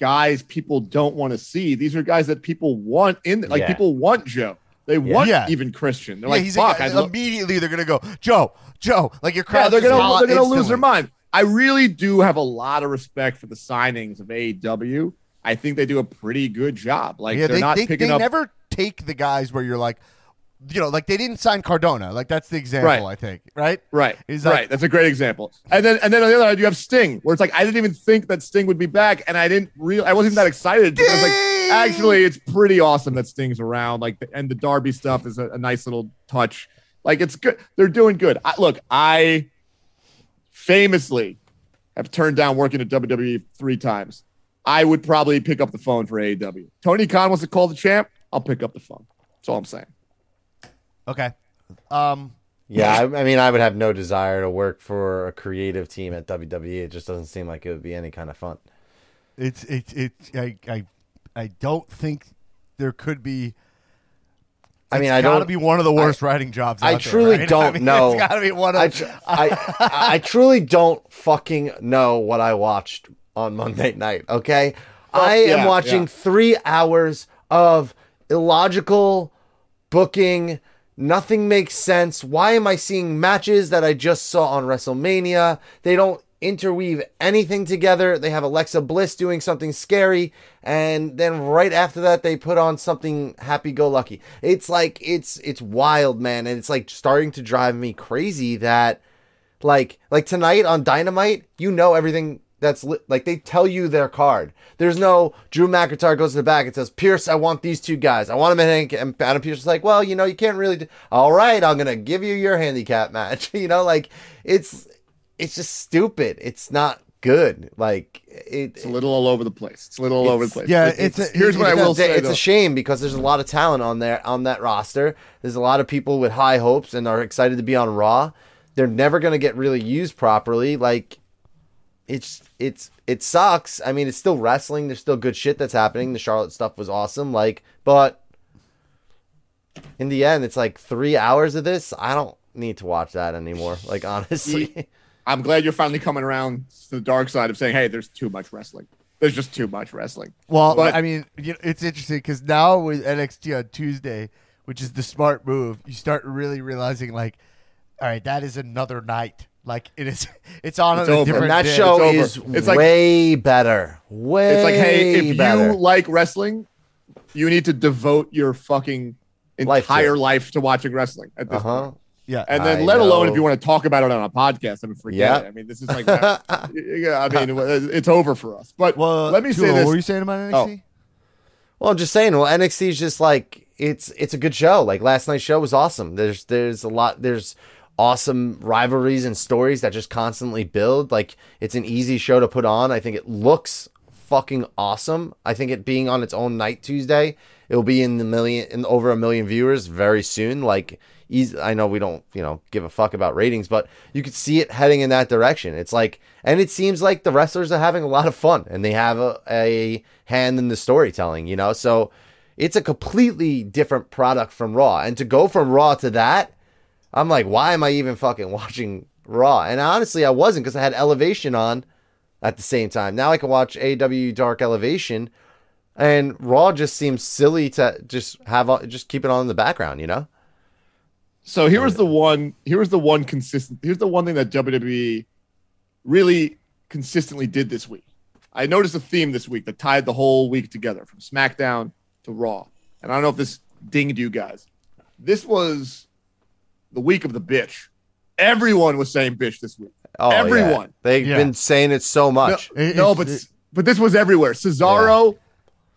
guys people don't want to see. These are guys that people want in. Like Yeah. people want Joe. They want Yeah. even Christian. They're yeah, like, he's fuck. immediately they're going to go Joe, Joe. Like your yeah, crowd. they're just gonna they're gonna lose instantly. their mind. I really do have a lot of respect for the signings of AEW. I think they do a pretty good job. Like yeah, they're they, not they, picking they up. never take the guys where you're like, you know, like they didn't sign Cardona. Like that's the example. Right. I think. Right. Right, like- right. That's a great example. And then, and then on the other side, you have Sting, where it's like I didn't even think that Sting would be back, and I didn't real, I wasn't even that excited. Because like! Actually, it's pretty awesome that Sting's around. Like, and the Darby stuff is a, a nice little touch. Like, it's good. They're doing good. I, look, I famously have turned down working at WWE three times. I would probably pick up the phone for AEW. Tony Khan wants to call the champ. I'll pick up the phone. That's all I'm saying. Okay. Um. Yeah, I, I mean, I would have no desire to work for a creative team at WWE. It just doesn't seem like it would be any kind of fun. It's it's it's I I I don't think there could be. I mean, it's I gotta don't- be one of the worst writing jobs. I out there, truly right? [LAUGHS] don't I mean, know. It's got to be one of. I, tr- I, I, I truly don't fucking know what I watched on Monday night. Okay, I am watching yeah. three hours of illogical booking. Nothing makes sense. Why am I seeing matches that I just saw on WrestleMania? They don't interweave anything together. They have Alexa Bliss doing something scary, and then right after that, they put on something happy-go-lucky. It's like it's it's wild, man, and it's like starting to drive me crazy that like like tonight on Dynamite, you know everything that's li- like they tell you their card. There's no Drew McIntyre goes to the back and says, "Pearce, I want these two guys. I want them in." Hank-" And Adam Pearce is like, "Well, you know, you can't really." Do- All right, I'm gonna give you your handicap match. [LAUGHS] you know, like it's it's just stupid. It's not good. Like it. It's a little all over the place. It's a little all over the place. yeah, it's a- here's what I it's will say. It's though. a shame because there's a lot of talent on there on that roster. There's a lot of people with high hopes and are excited to be on Raw. They're never going to get really used properly. Like it's it's it sucks. I mean, it's still wrestling. There's still good shit that's happening. The Charlotte stuff was awesome. Like, but in the end, it's like three hours of this. I don't need to watch that anymore. Like honestly. I'm glad you're finally coming around to the dark side of saying, "Hey, there's too much wrestling. There's just too much wrestling." Well, But- I mean, you know, it's interesting because now with NXT on Tuesday, which is the smart move, you start really realizing like, all right, that is another night. Like it is, [LAUGHS] it's on It's a over. different and that day. show over. is It's like- way better. Way It's like, hey, if better. you like wrestling, you need to devote your fucking Life to entire life to watching wrestling at this uh huh. point. Yeah, And then, I let alone if you want to talk about it on a podcast, I mean, forget Yeah. it. I mean, this is like, [LAUGHS] yeah, I mean, it's over for us. But well, let me Tulo, say What this: were you saying about Oh. NXT? Well, I'm just saying. Well, NXT is just like it's it's a good show. Like last night's show was awesome. There's there's a lot there's awesome rivalries and stories that just constantly build. Like it's an easy show to put on. I think it looks fucking awesome. I think it being on its own night Tuesday, it'll be in the million in over a million viewers very soon. Like easy, I know we don't you know give a fuck about ratings, but you could see it heading in that direction. It's like, and it seems like the wrestlers are having a lot of fun and they have a, a hand in the storytelling. You know, so it's a completely different product from Raw, and to go from Raw to that. I'm like, why am I even fucking [LAUGHS] watching Raw? And honestly, I wasn't because I had Elevation on at the same time. Now I can watch AW Dark Elevation, and Raw just seems silly to just have just keep it on in the background, you know? So here was the one. Here was the one consistent. Here's the one thing that WWE really consistently did this week. I noticed a theme this week that tied the whole week together, from SmackDown to Raw. And I don't know if this dinged you guys. This was the week of the bitch. Everyone was saying bitch this week. Oh, yeah. Everyone. They've Yeah. been saying it so much. No, It- no, but it- but this was everywhere. Cesaro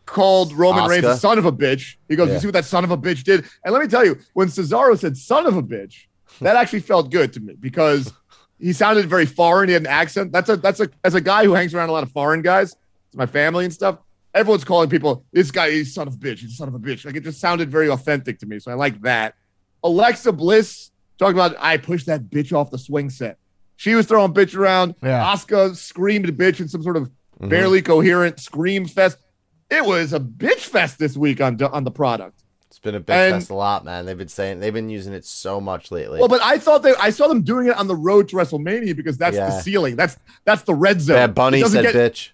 called Roman Reigns a son of a bitch. He goes, Yeah. "You see what that son of a bitch did?" And let me tell you, when Cesaro said "son of a bitch," that actually felt good to me because he sounded very foreign. He had an accent. That's a that's a as a guy who hangs around a lot of foreign guys, it's my family and stuff. Everyone's calling people this guy. He's son of a bitch. He's a son of a bitch. Like it just sounded very authentic to me. So I like that. Alexa Bliss talking about I pushed that bitch off the swing set. She was throwing bitch around. Yeah. Asuka screamed bitch in some sort of mm-hmm. barely coherent scream fest. It was a bitch fest this week on on the product. It's been a bitch And- fest a lot, man. They've been saying they've been using it so much lately. Well, but I thought they I saw them doing it on the road to WrestleMania because that's Yeah. the ceiling. That's that's the red zone. Bad Bunny said get- bitch.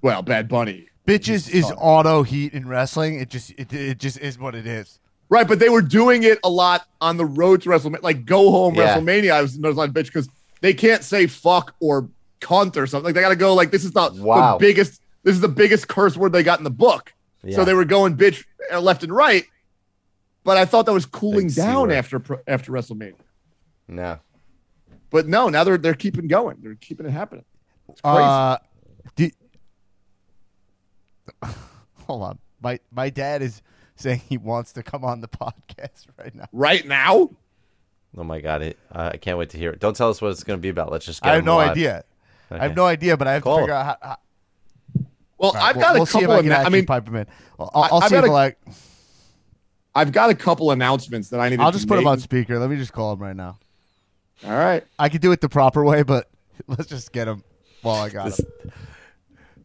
Well, Bad Bunny. Bitches is auto heat in wrestling. It just it, it just is what it is. Right, but they were doing it a lot on the road to WrestleMania, like go home Yeah. WrestleMania. I was noticing on bitch because they can't say fuck or cunt or something. Like they got to go like this is the, Wow. the biggest. This is the biggest curse word they got in the book. Yeah. So they were going bitch uh, left and right. But I thought that was cooling Big C down word. after after WrestleMania. No. But no, now they're they're keeping going. They're keeping it happening. It's crazy. Uh, do, [LAUGHS] hold on. My my dad is saying he wants to come on the podcast [LAUGHS] right now. right now, Oh my god, it, uh, I can't wait to hear it. Don't tell us what it's going to be about. Let's just. Get I have no live. idea. I have no idea, but I have Call to him. figure out how. How well, all right, I've got we'll a see if couple I of. can na- I mean, pipe him in. I'll, I'll I've see if a- like I've got a couple announcements that I need. I'll to just put him make. on speaker. Let me just call him right now. All right. I could do it the proper way, but [LAUGHS] let's just get him while I got This, him.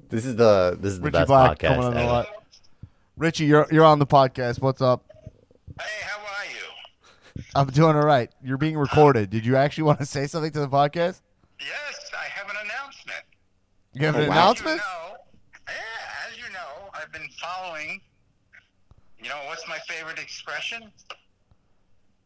this is the this is the Richie best Black podcast. coming on the lot. Richie, you're you're on the podcast. What's up? Hey, how are you? I'm doing all right. You're being recorded. Did you actually want to say something to the podcast? Yes, I have an announcement. You have an Oh, wow. announcement? You know, yeah, as you know, I've been following. You know, what's my favorite expression?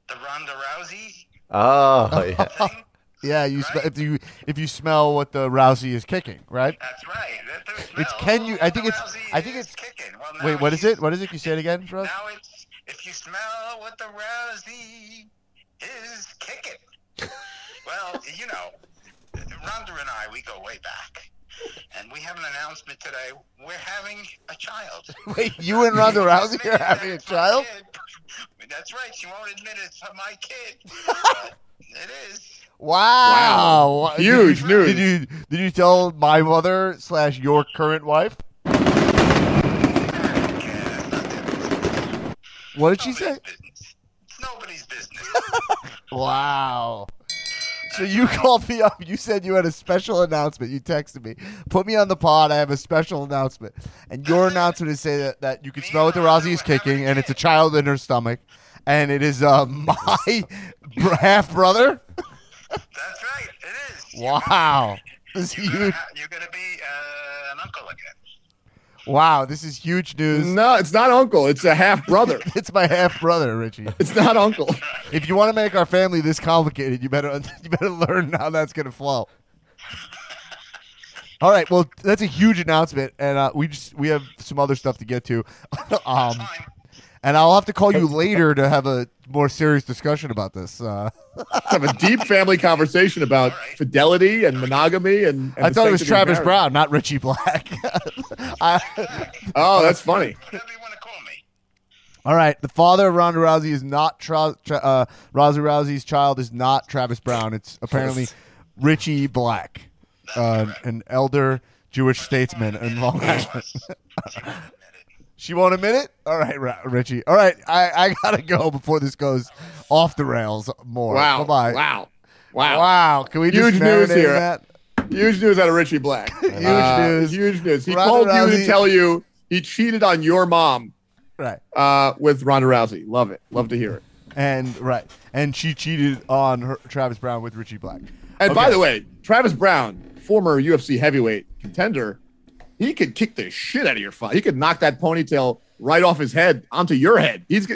The Ronda Rousey Oh yeah. [LAUGHS] Yeah, you sm- if you if you smell what the Rousey is kicking, right? That's right. That there's It's no- can you- I think it's- I think it's- kicking. Well, Wait, what is it? What is it? You say it again for us? Now it's if you smell what the Rousey is kicking. well, you know, Ronda and I, we go way back. And we have an announcement today. We're having a child. [LAUGHS] Wait, you and Ronda Rousey are having a child? [LAUGHS] That's right. She won't admit it's my kid. [LAUGHS] But it is. Wow! Wow. Did Huge you- news. Did you did you tell my mother slash your current wife? What did she say? It's nobody's business. Wow. So you [LAUGHS] called me up. You said you had a special announcement. You texted me. Put me on the pod. I have a special announcement. And your announcement is say that, that you can smell what the Rousey is kicking, and it's a child in her stomach, and it is uh, [LAUGHS] my half brother. That's right. It is. Wow. [LAUGHS] You're gonna, huge. you're gonna be uh, an uncle again. Wow, this is huge news. No, it's not uncle. It's a half brother. [LAUGHS] It's my half brother, Richie. [LAUGHS] it's not uncle. If you want to make our family this complicated, you better [LAUGHS] you better learn how that's going to flow. All right, well, that's a huge announcement, and uh, we just we have some other stuff to get to, um, Fine. And I'll have to call you [LAUGHS] later to have a more serious discussion about this. Uh, have a deep family conversation about fidelity and monogamy and. and I thought it was Travis marriage. Brown, not Richie Black. [LAUGHS] I, Oh, that's funny. Whatever you want to call me. all right, the father of Ronda Rousey is not Tra- Tra- uh, Rousey Rousey's child is not Travis Browne. It's apparently Richie Black, uh, an elder Jewish statesman in Long Island. [LAUGHS] She won't admit it. All right, Richie. All right, I, I gotta go before this goes off the rails more. Wow. Bye bye. Wow. Wow. Wow. Can we just Huge news here. That? Huge news out of Richie Black. [LAUGHS] huge news. Huge news. He Ronda told you to tell you he cheated on your mom Right. uh, with Ronda Rousey. Love it. Love to hear it. And right. And she cheated on her, Travis Browne with Richie Black. And by the way, Travis Browne, former UFC heavyweight contender, he could kick the shit out of your father. He could knock that ponytail right off his head onto your head. He's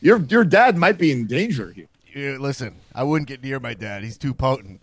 your your dad might be in danger here. Yeah, listen, I wouldn't get near my dad. He's too potent.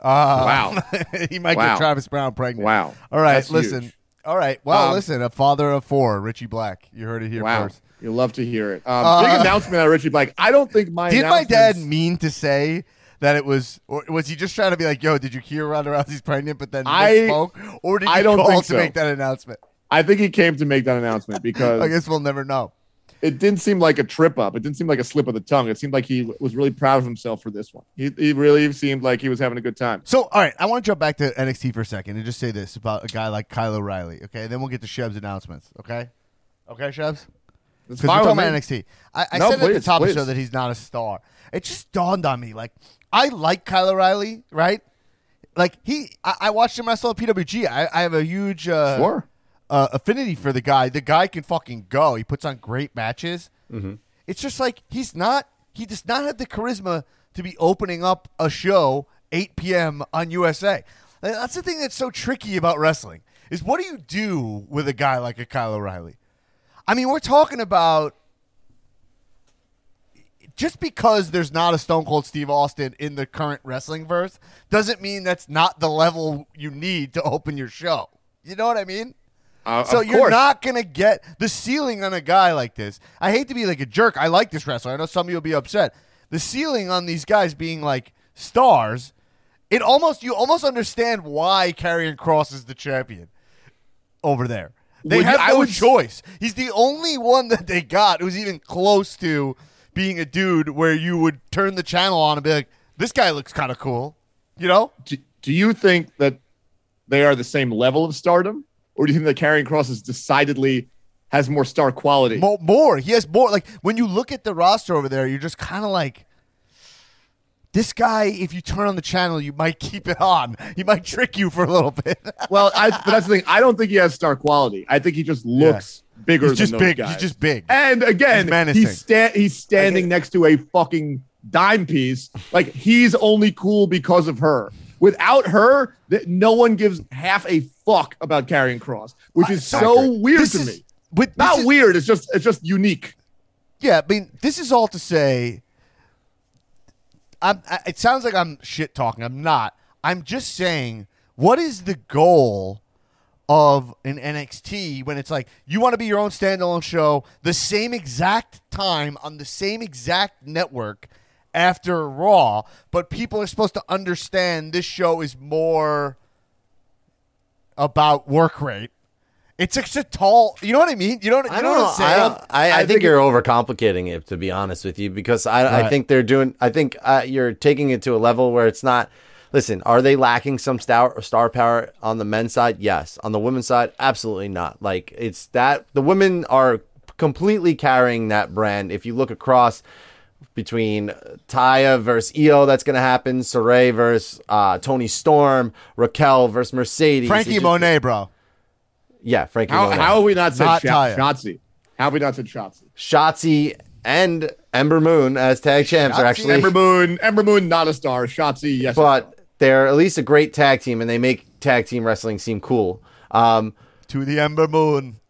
Uh, Wow. [LAUGHS] he might Wow. get Travis Browne pregnant. Wow. All right, That's listen. huge. All right. Well, Um, listen. A father of four, Richie Black. You heard it here Wow. first. You love to hear it. Um, Uh, big announcement of Richie Black. I don't think my [LAUGHS] Did my dad mean to say that it was, or was he just trying to be like, "Yo, did you hear Ronda Rousey's pregnant?" But then I- misspoke, or did he I don't call think to so. make that announcement? I think he came to make that announcement because [LAUGHS] I guess we'll never know. it didn't seem like a trip up. It didn't seem like a slip of the tongue. It seemed like he was really proud of himself for this one. He, he really seemed like he was having a good time. So, all right, I want to jump back to NXT for a second and just say this about a guy like Kyle O'Reilly. Okay, then we'll get to Sheb's announcements. Okay, okay, Shebs. It's Because we're talking about. NXT. I, I No, said at the please, top of the show that he's not a star. It just dawned on me. Like, I like Kyle O'Reilly, right? like he, I, I watched him wrestle at PWG. I, I have a huge uh, Sure. uh, affinity for the guy. The guy can fucking go. He puts on great matches. It's just like he's not. He does not have the charisma to be opening up a show 8 p.m. on USA. And That's the thing that's so tricky about wrestling. Is what do you do with a guy like a Kyle O'Reilly? I mean, we're talking about just because there's not a Stone Cold Steve Austin in the current wrestling verse doesn't mean that's not the level you need to open your show. You know what I mean? Uh, So you're course. not gonna get the ceiling on a guy like this. I hate to be like a jerk. I like this wrestler. I know some of you will be upset. The ceiling on these guys being like stars, it almost you almost understand why Karrion Kross is the champion over there. They Would you- have I no would- choice. He's the only one that they got who's even close to being a dude where you would turn the channel on and be like, "This guy looks kind of cool," you know? do, do you think that they are the same level of stardom, or do you think that Karrion Kross is decidedly has more star quality? Mo- more. He has more. Like when you look at the roster over there, you're just kind of like, this guy. If you turn on the channel, you might keep it on. He might trick you for a little bit. Well, I, but that's the thing. I don't think he has star quality. I think he just looks bigger. He's just big. Guys. He's just big. And again, He's he's sta- he's standing next to a fucking dime piece. Like he's only cool because of her. Without her, that no one gives half a fuck about Karrion Kross, which is so weird This to is- me. But Not is- weird. It's just it's just unique. Yeah, I mean, this is all to say. I'm, I, it sounds like I'm shit talking. I'm not. I'm just saying, what is the goal of an NXT when it's like you want to be your own standalone show, the same exact time on the same exact network after Raw, but people are supposed to understand this show is more about work rate. It's such a tall. You know what I mean? You know what, you I don't what know. I'm saying? I, don't- I, I, I think, think you're overcomplicating it, to be honest with you, because I, I think they're doing. I think uh, you're taking it to a level where it's not. Listen, are they lacking some star star power on the men's side? Yes. On the women's side, absolutely not. Like it's that the women are completely carrying that brand. If you look across between Taya versus Io, that's going to happen. Sarray versus uh, Toni Storm, Raquel versus Mercedes. Frankie just- Monet, bro. Yeah, Frankie How, Monet. how have we not said Not Sha- Taya. Shotzi? How have we not said Shotzi? Shotzi and Ember Moon as tag champs are actually Ember Moon, Ember Moon, not a star. Shotzi, yes. but they're at least a great tag team and they make tag team wrestling seem cool. Um, To the Ember Moon.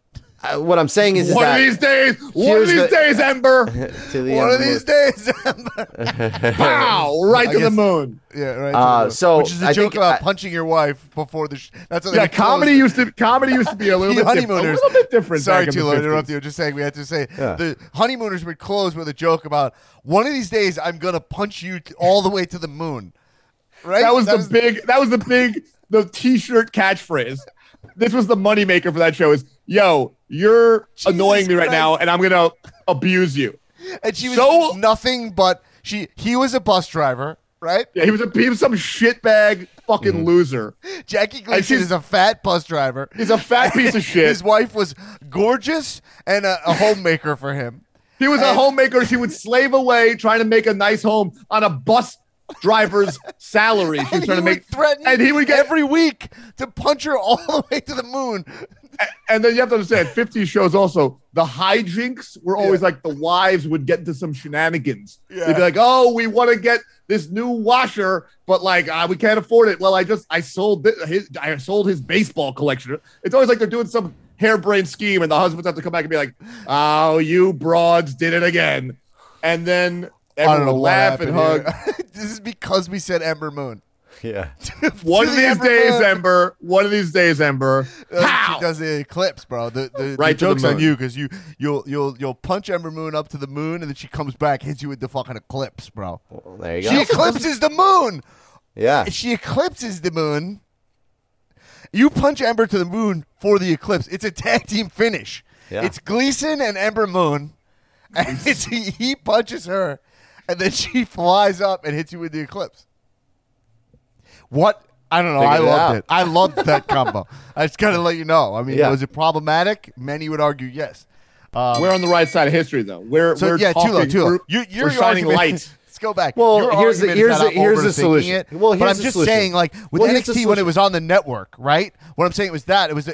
uh, what I'm saying is, is one that of these days, one of here's these the- days, Ember, [LAUGHS] to the One Ember of these Moon- days, Ember. [LAUGHS] pow, right I to the moon. yeah, right. Uh, to the moon. so, which is a I joke about I- punching your wife before the. Sh- that's what Yeah, comedy used to comedy used to be a [LAUGHS] little The bit diff- a little bit different. Sorry, back in the Tulo, to interrupt you. Just saying, we had to say Yeah. the honeymooners would close with a joke about one of these days I'm gonna punch you all the way to the moon. Right? That was the big. That was the big. The T-shirt catchphrase. This was the moneymaker for that show. Is yo, you're annoying me right now, and I'm gonna abuse you. And she was so- nothing but she. He was a bus driver, right? Yeah, he was a he was some shitbag fucking Mm-hmm. loser. Jackie Gleason is a fat bus driver. He's a fat [LAUGHS] piece of shit. His wife was gorgeous and a, a homemaker for him. He was a homemaker. She would slave away trying to make a nice home on a bus driver's salary. She was trying to make would threaten and he would get every week to punch her all the way to the moon. and then you have to understand 50 shows also the hijinks were always like the wives would get into some shenanigans Yeah. they'd be like oh we want to get this new washer but like uh, we can't afford it well i just i sold thi- his i sold his baseball collection it's always like they're doing some harebrained scheme and the husbands have to come back and be like oh you broads did it again and then everyone know would what laugh and hug [LAUGHS] [LAUGHS] this is because we said Ember Moon. [LAUGHS] yeah. one of the these Ember days Moon. ember one of these days ember Uh, She does the eclipse, bro. The, the, Right the to the joke's on you because you you'll you'll you'll punch Ember Moon up to the moon and then she comes back, hits you with the fucking eclipse, bro. Well, there you go. She eclipses the moon. Yeah. She eclipses the moon. You punch Ember to the moon for the eclipse. It's a tag team finish. Yeah. It's Gleason and Ember Moon. And it's he, he punches her, and then [LAUGHS] she flies up and hits you with the eclipse. What? I don't know. I Figured it loved out. it. I loved that [LAUGHS] combo. I just gotta let you know. I mean, Yeah. was it problematic? Many would argue yes. Um, we're on the right side of history though we're so we're yeah, talking, Tulo, Tulo. we're, You, your we're shining argument- light [LAUGHS] let's go back. Well, Your here's the- argument is here's that the- I'm here's the overthinking solution. It, Well, but here's I'm the just solution. saying, like with Well, here's the NXT when solution. it was on the network, right? What I'm saying was that it was. I,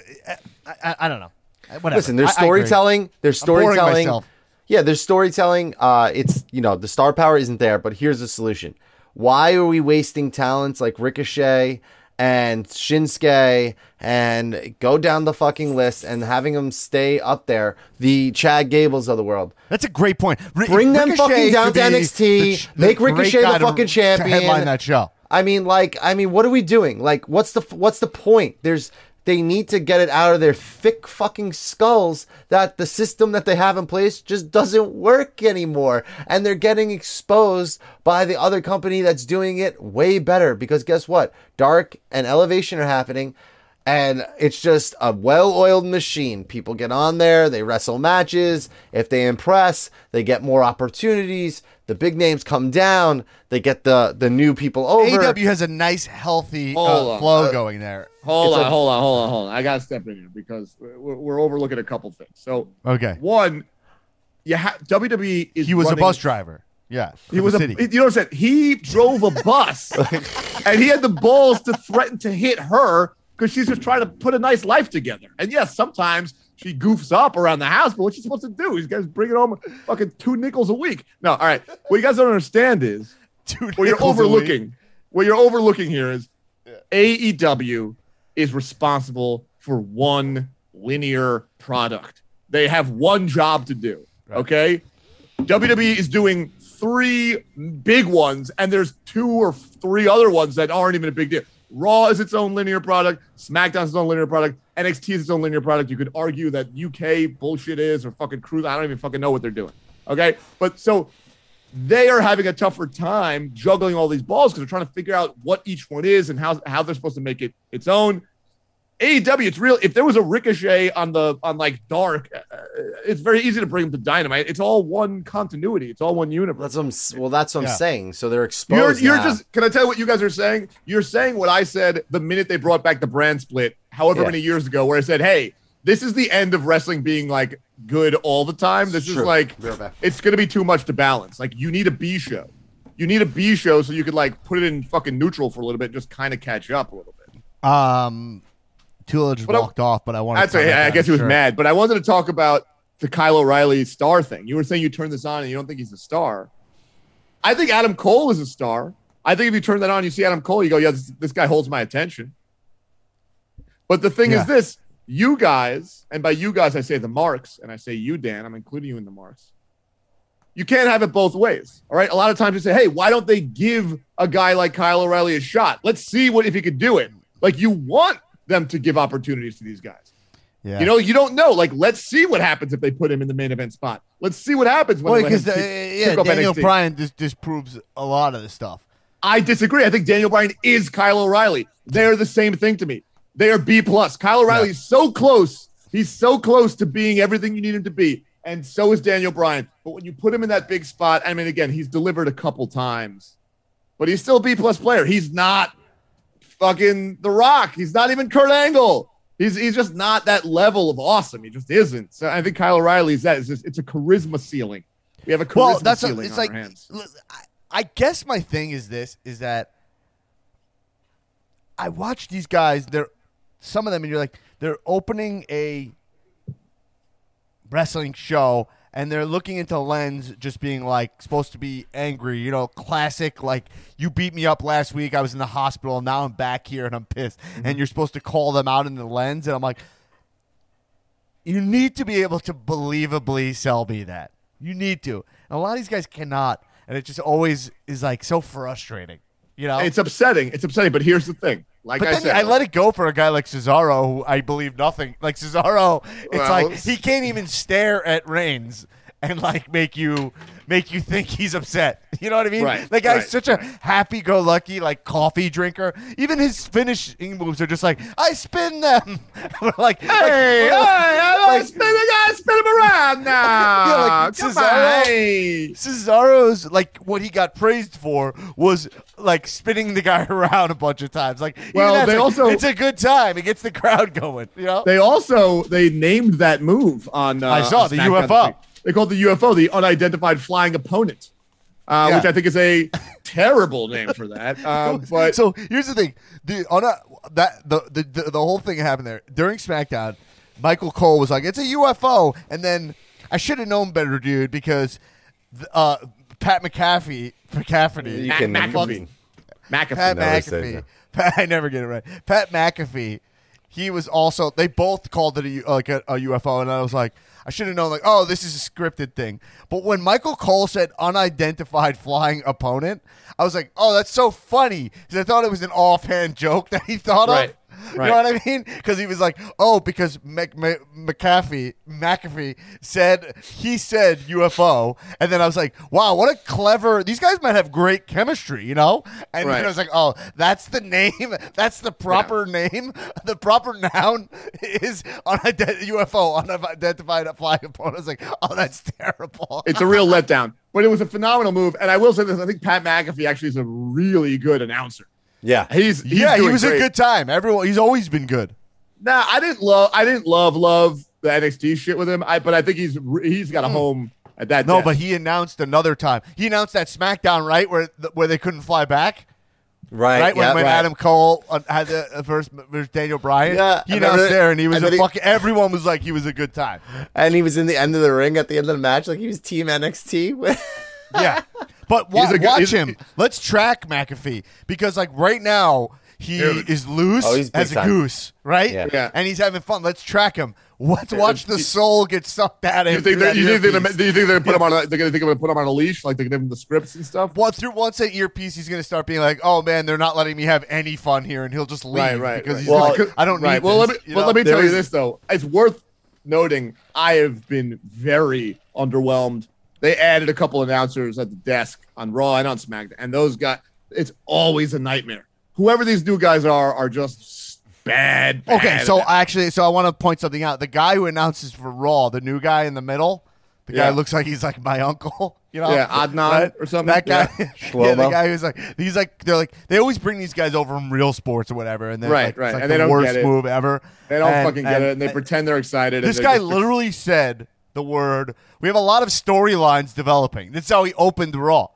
I, I don't know. Whatever. Listen, there's I- I agree. storytelling. There's I'm boring storytelling. myself. Yeah, there's storytelling. Uh, it's you know the star power isn't there, but here's the solution. Why are we wasting talents like Ricochet and Shinsuke and go down the fucking list and having them stay up there? The Chad Gables of the world. That's a great point. Ri- Bring them Ricochet fucking down to NXT, the ch- the make Ricochet the fucking champion. headline that show. I mean, like, I mean, what are we doing? Like, what's the what's the point? There's they need to get it out of their thick fucking skulls that the system that they have in place just doesn't work anymore, and they're getting exposed by the other company that's doing it way better. Because guess what? Dark and Elevation are happening. And it's just a well oiled machine. People get on there, they wrestle matches. If they impress, they get more opportunities. The big names come down, they get the, the new people over. AW has a nice, healthy uh, flow Uh, going there. Hold on, hold on, hold on, hold on. I gotta step in here because we're, we're overlooking a couple things. So, Okay. one, you ha- WWE is He was a bus driver. Yeah, He was a. city. You know what I'm saying? He drove a bus, [LAUGHS] and he had the balls to threaten to hit her because she's just trying to put a nice life together. And yes, sometimes she goofs up around the house, but what's she supposed to do? These guys bringing home fucking two nickels a week. No, all right. What you guys don't understand is Dude, what you're Nichols a week. overlooking. What you're overlooking here is AEW is responsible for one linear product. They have one job to do. Okay. WWE is doing three big ones, and there's two or three other ones that aren't even a big deal. Raw is its own linear product. SmackDown is its own linear product. NXT is its own linear product. You could argue that UK bullshit is or fucking cruise. I don't even fucking know what they're doing. Okay, but so they are having a tougher time juggling all these balls because they're trying to figure out what each one is and how how they're supposed to make it its own. AEW, it's real. If there was a Ricochet on the on like Dark, uh, it's very easy to bring him to Dynamite. It's all one continuity. It's all one universe. That's what I'm, well, that's what I'm Yeah. saying. So they're You're, exposed. you're just. Can I tell you what you guys are saying? You're saying what I said the minute they brought back the brand split, however Yeah. many years ago, where I said, "Hey, this is the end of wrestling being like good all the time. This is True. like Be right back. it's going to be too much to balance. Like you need a B show. You need a B show so you could like put it in fucking neutral for a little bit, just kind of catch up a little bit. Um, Tulo just But I- walked off, but I want I'd say I guess he was mad, but I wanted to talk about the Kyle O'Reilly star thing. You were saying you turn this on and you don't think he's a star. I think Adam Cole is a star. I think if you turn that on, you see Adam Cole, you go, yeah, this, this guy holds my attention. But the thing Yeah. is this you guys, and by you guys, I say the marks, and I say you, Dan, I'm including you in the marks. You can't have it both ways. All right. A lot of times you say, hey, why don't they give a guy like Kyle O'Reilly a shot? Let's see what if he could do it. Like you want them to give opportunities to these guys. Yeah. You know, you don't know. Like, let's see what happens if they put him in the main event spot. Let's see what happens when well, they because uh, yeah, Daniel NXT. Bryan dis- disproves a lot of this stuff. I disagree. I think Daniel Bryan is Kyle O'Reilly. They're the same thing to me. They are B plus. Kyle O'Reilly Yeah. is so close. He's so close to being everything you need him to be, and so is Daniel Bryan. But when you put him in that big spot, I mean, again, he's delivered a couple times, but he's still a B plus player. He's not fucking The Rock. He's not even Kurt Angle. He's he's just not that level of awesome. He just isn't. So I think Kyle O'Reilly is that. It's just it's a charisma ceiling. We have a charisma Well, that's a, it's on like our hands. l- I, I guess my thing is this is that I watch these guys. They're some of them, and you're like they're opening a wrestling show. And they're looking into lens, just being like supposed to be angry, you know, classic. Like you beat me up last week. I was in the hospital. Now I'm back here and I'm pissed. And mm-hmm. you're supposed to call them out in the lens. And I'm like, you need to be able to believably sell me that. You need to. And a lot of these guys cannot. And it just always is like so frustrating. You know? It's upsetting. It's upsetting. But here's the thing. Like but I then said, I let it go for a guy like Cesaro, who I believe nothing. Like Cesaro, it's Well, like he can't even stare at Reigns and like make you make you think he's upset. [LAUGHS] You know what I mean? Right, That guy's right, such a happy-go-lucky like coffee drinker. Even his finishing moves are just like I spin them. [LAUGHS] We're like, Hey, like, hey, I like- spin the guy, spin him around now. [LAUGHS] Yeah, like Come Cesaro- on. Cesaro's like what he got praised for was like spinning the guy around a bunch of times. Like, Well, they a- also- it's a good time. It gets the crowd going. You know, They also they named that move on. Uh, I saw on the SmackDown UFO. They called the UFO the unidentified flying opponent. uh, Yeah. which I think is a terrible name for that. Um, [LAUGHS] but so here's the thing: the on a, that the, the the the whole thing happened there during SmackDown. Michael Cole was like, "It's a UFO," and then I should have known better, dude, because uh, Pat McAfee, McAfee, You can Mac- McAfee. McAfee. Pat never say McAfee. that. [LAUGHS] Pat, I never get it right. Pat McAfee. He was also. They both called it a, U- like a, a UFO, and I was like, I should have known. Like, oh, this is a scripted thing. But when Michael Cole said unidentified flying opponent, I was like, oh, that's so funny because I thought it was an offhand joke that he thought Right. of. Right. You know what I mean? Because he was like, "Oh, because Mc, Mc, McAfee McAfee said he said UFO," and then I was like, "Wow, what a clever! These guys might have great chemistry, you know." And Right. then I was like, "Oh, that's the name. [LAUGHS] That's the proper name. [LAUGHS] The proper noun is unidentified UFO, unidentified flying opponent." I was like, "Oh, that's terrible." [LAUGHS] It's a real letdown, but it was a phenomenal move. And I will say this: I think Pat McAfee actually is a really good announcer. Yeah. He's, he's yeah, he was great. a good time. Everyone, he's always been good. Nah, I didn't love. I didn't love love the NXT shit with him. I but I think he's he's got a home at that. No, desk. but he announced another time. He announced that SmackDown, right, where where they couldn't fly back. Right. right? When, yeah, when right. Adam Cole uh, had the uh, first versus Daniel Bryan, Yeah, he I announced remember- there, and he was and a then fucking. Everyone was like, he was a good time. And he was in the end of the ring at the end of the match, like he was Team NXT. Yeah, but wa- He's a good- watch he's- him. Let's track McAfee because, like, right now he Dude. is loose Oh, he's big as a time. goose, right? Yeah. Yeah. and he's having fun. Let's track him. Let's watch the soul get sucked out of you him. think they're, that you think they're gonna, earpiece. do you think they're gonna put him on? A, they're gonna think they're gonna put him on a leash, like they're gonna give him the scripts and stuff. Well, through once that earpiece, he's gonna start being like, "Oh man, they're not letting me have any fun here," and he'll just leave Right, right. because right. he's Well, like, "I don't right. need Well, this," let me you well, know? let me tell you this though. It's worth noting. I have been very underwhelmed. They added a couple announcers at the desk on Raw and on SmackDown, and those guys. It's always a nightmare. Whoever these new guys are are just bad. bad Okay, so actually, so I want to point something out. The guy who announces for Raw, the new guy in the middle, the guy Yeah. looks like he's like my uncle. [LAUGHS] You know, Yeah, Adnan or something. That guy, Yeah. [LAUGHS] yeah, the guy who's like, he's like, they're like, they always bring these guys over from real sports or whatever, and then Right, like, right, it's like and the they don't worst get it. move ever. they don't And- fucking get it, and they and pretend they're excited. This and they guy just- literally said the word. We have a lot of storylines developing. That's how he opened Raw.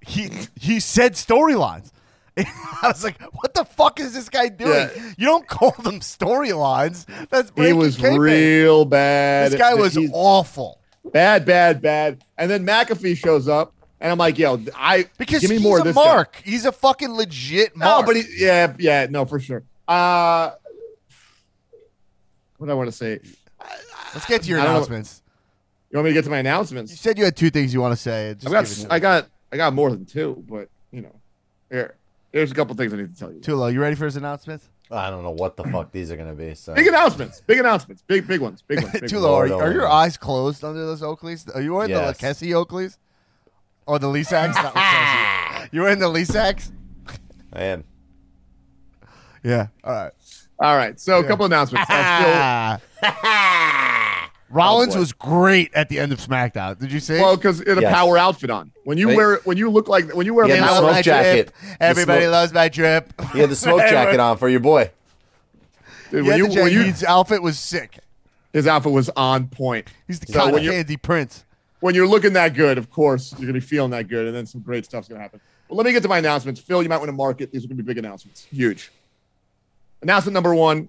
He he said storylines. [LAUGHS] I was like, "What the fuck is this guy doing? Yeah. You don't call them storylines. That's He was kayfabe. real bad. This guy was He's awful bad, bad, bad. And then McAfee shows up, and I'm like, yo, I because give me he's more a of this guy. mark. He's a fucking legit mark. No, but he, yeah, yeah, no, for sure. Uh, what do I want to say? Let's get to your I don't announcements. You want me to get to my announcements? You said you had two things you want to say. Just I got, give it to I me. got, I got more than two, but you know, here, here's a couple things I need to tell you. Tulo, you ready for his announcements? I don't know what the fuck these are gonna be. So Big announcements, big announcements, big, big ones, big ones. Big ones. [LAUGHS] Tulo, are, Lord, are your Lord. eyes closed under those Oakleys? Are you wearing Yes. Oh, the Kessie Oakleys? Or the Lee Sacks? Not Kessie. [LAUGHS] You wearing the Lee Sacks? I am. Yeah. All right. All right, so a couple announcements. I [LAUGHS] Rollins Oh, was great at the end of SmackDown. Did you see? still, well, because it a Yes. power outfit on. When you Right. wear, when you look like, when you wear a the power smoke my jacket. drip. Everybody smoke- loves my drip. He had the smoke [LAUGHS] jacket on for your boy. dude, when you, the when you, his outfit was sick. his outfit was on point. He's the So cotton when you- candy prince. when you're looking that good, of course, you're gonna be feeling that good, and then some great stuff's gonna happen. Well, let me get to my announcements. Phil, you might want to mark it. These are gonna be big announcements. Huge. Announcement number one.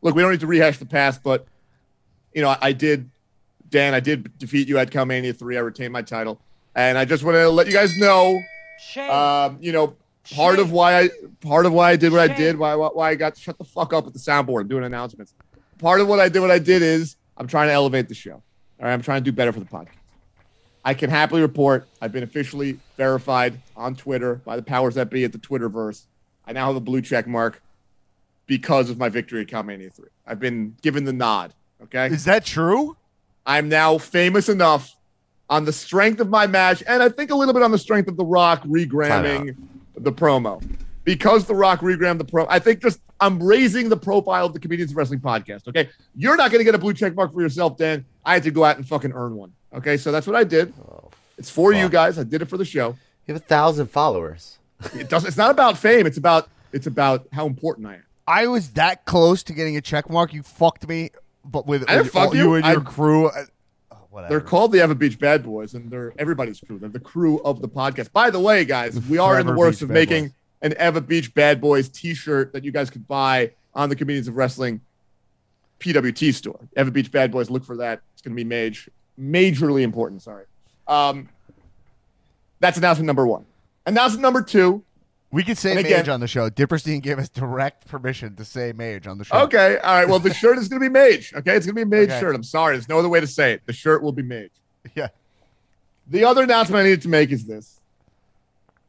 Look, we don't need to rehash the past, but you know, I, I did, Dan, I did defeat you at Calmania three. I retained my title, and I just want to let you guys know, um, you know, part of why I part of why I did what I did, why why, why I got shut the fuck up at the soundboard doing announcements. Part of what I did, what I did is I'm trying to elevate the show. All right, I'm trying to do better for the podcast. I can happily report I've been officially verified on Twitter by the powers that be at the Twitterverse. I now have a blue check mark because of my victory at Calmania 3. I've been given the nod. Okay. Is that true? I'm now famous enough on the strength of my match, and I think a little bit on the strength of The Rock regramming the promo. Because The Rock regrammed the promo, I think just I'm raising the profile of the Comedians of Wrestling podcast. Okay. You're not going to get a blue check mark for yourself, Dan. I had to go out and fucking earn one. Okay. So that's what I did. Oh, it's for you guys. I did it for the show. You have a thousand followers. [LAUGHS] It doesn't, it's not about fame. It's about, it's about how important I am. I was that close to getting a check mark. You fucked me, but with, I fuck you you. and your I- crew. uh, Whatever. They're called the Ever Beach Bad Boys, and they're everybody's crew. They're the crew of the podcast. By the way, guys, we are in the works Beach of Bad making Boys. an Ever Beach Bad Boys T-shirt that you guys could buy on the Comedians of Wrestling PWT store. Ever Beach Bad Boys. Look for that. It's going to be major, majorly important. Sorry. Um, that's announcement number one. Announcement number two. We could say and Mage again- on the show. Dipperstein gave us direct permission to say Mage on the show. Okay. All right. Well, the [LAUGHS] shirt is going to be Mage. Okay. It's going to be a Mage Okay. shirt. I'm sorry. There's no other way to say it. The shirt will be Mage. Yeah. The other announcement I needed to make is this.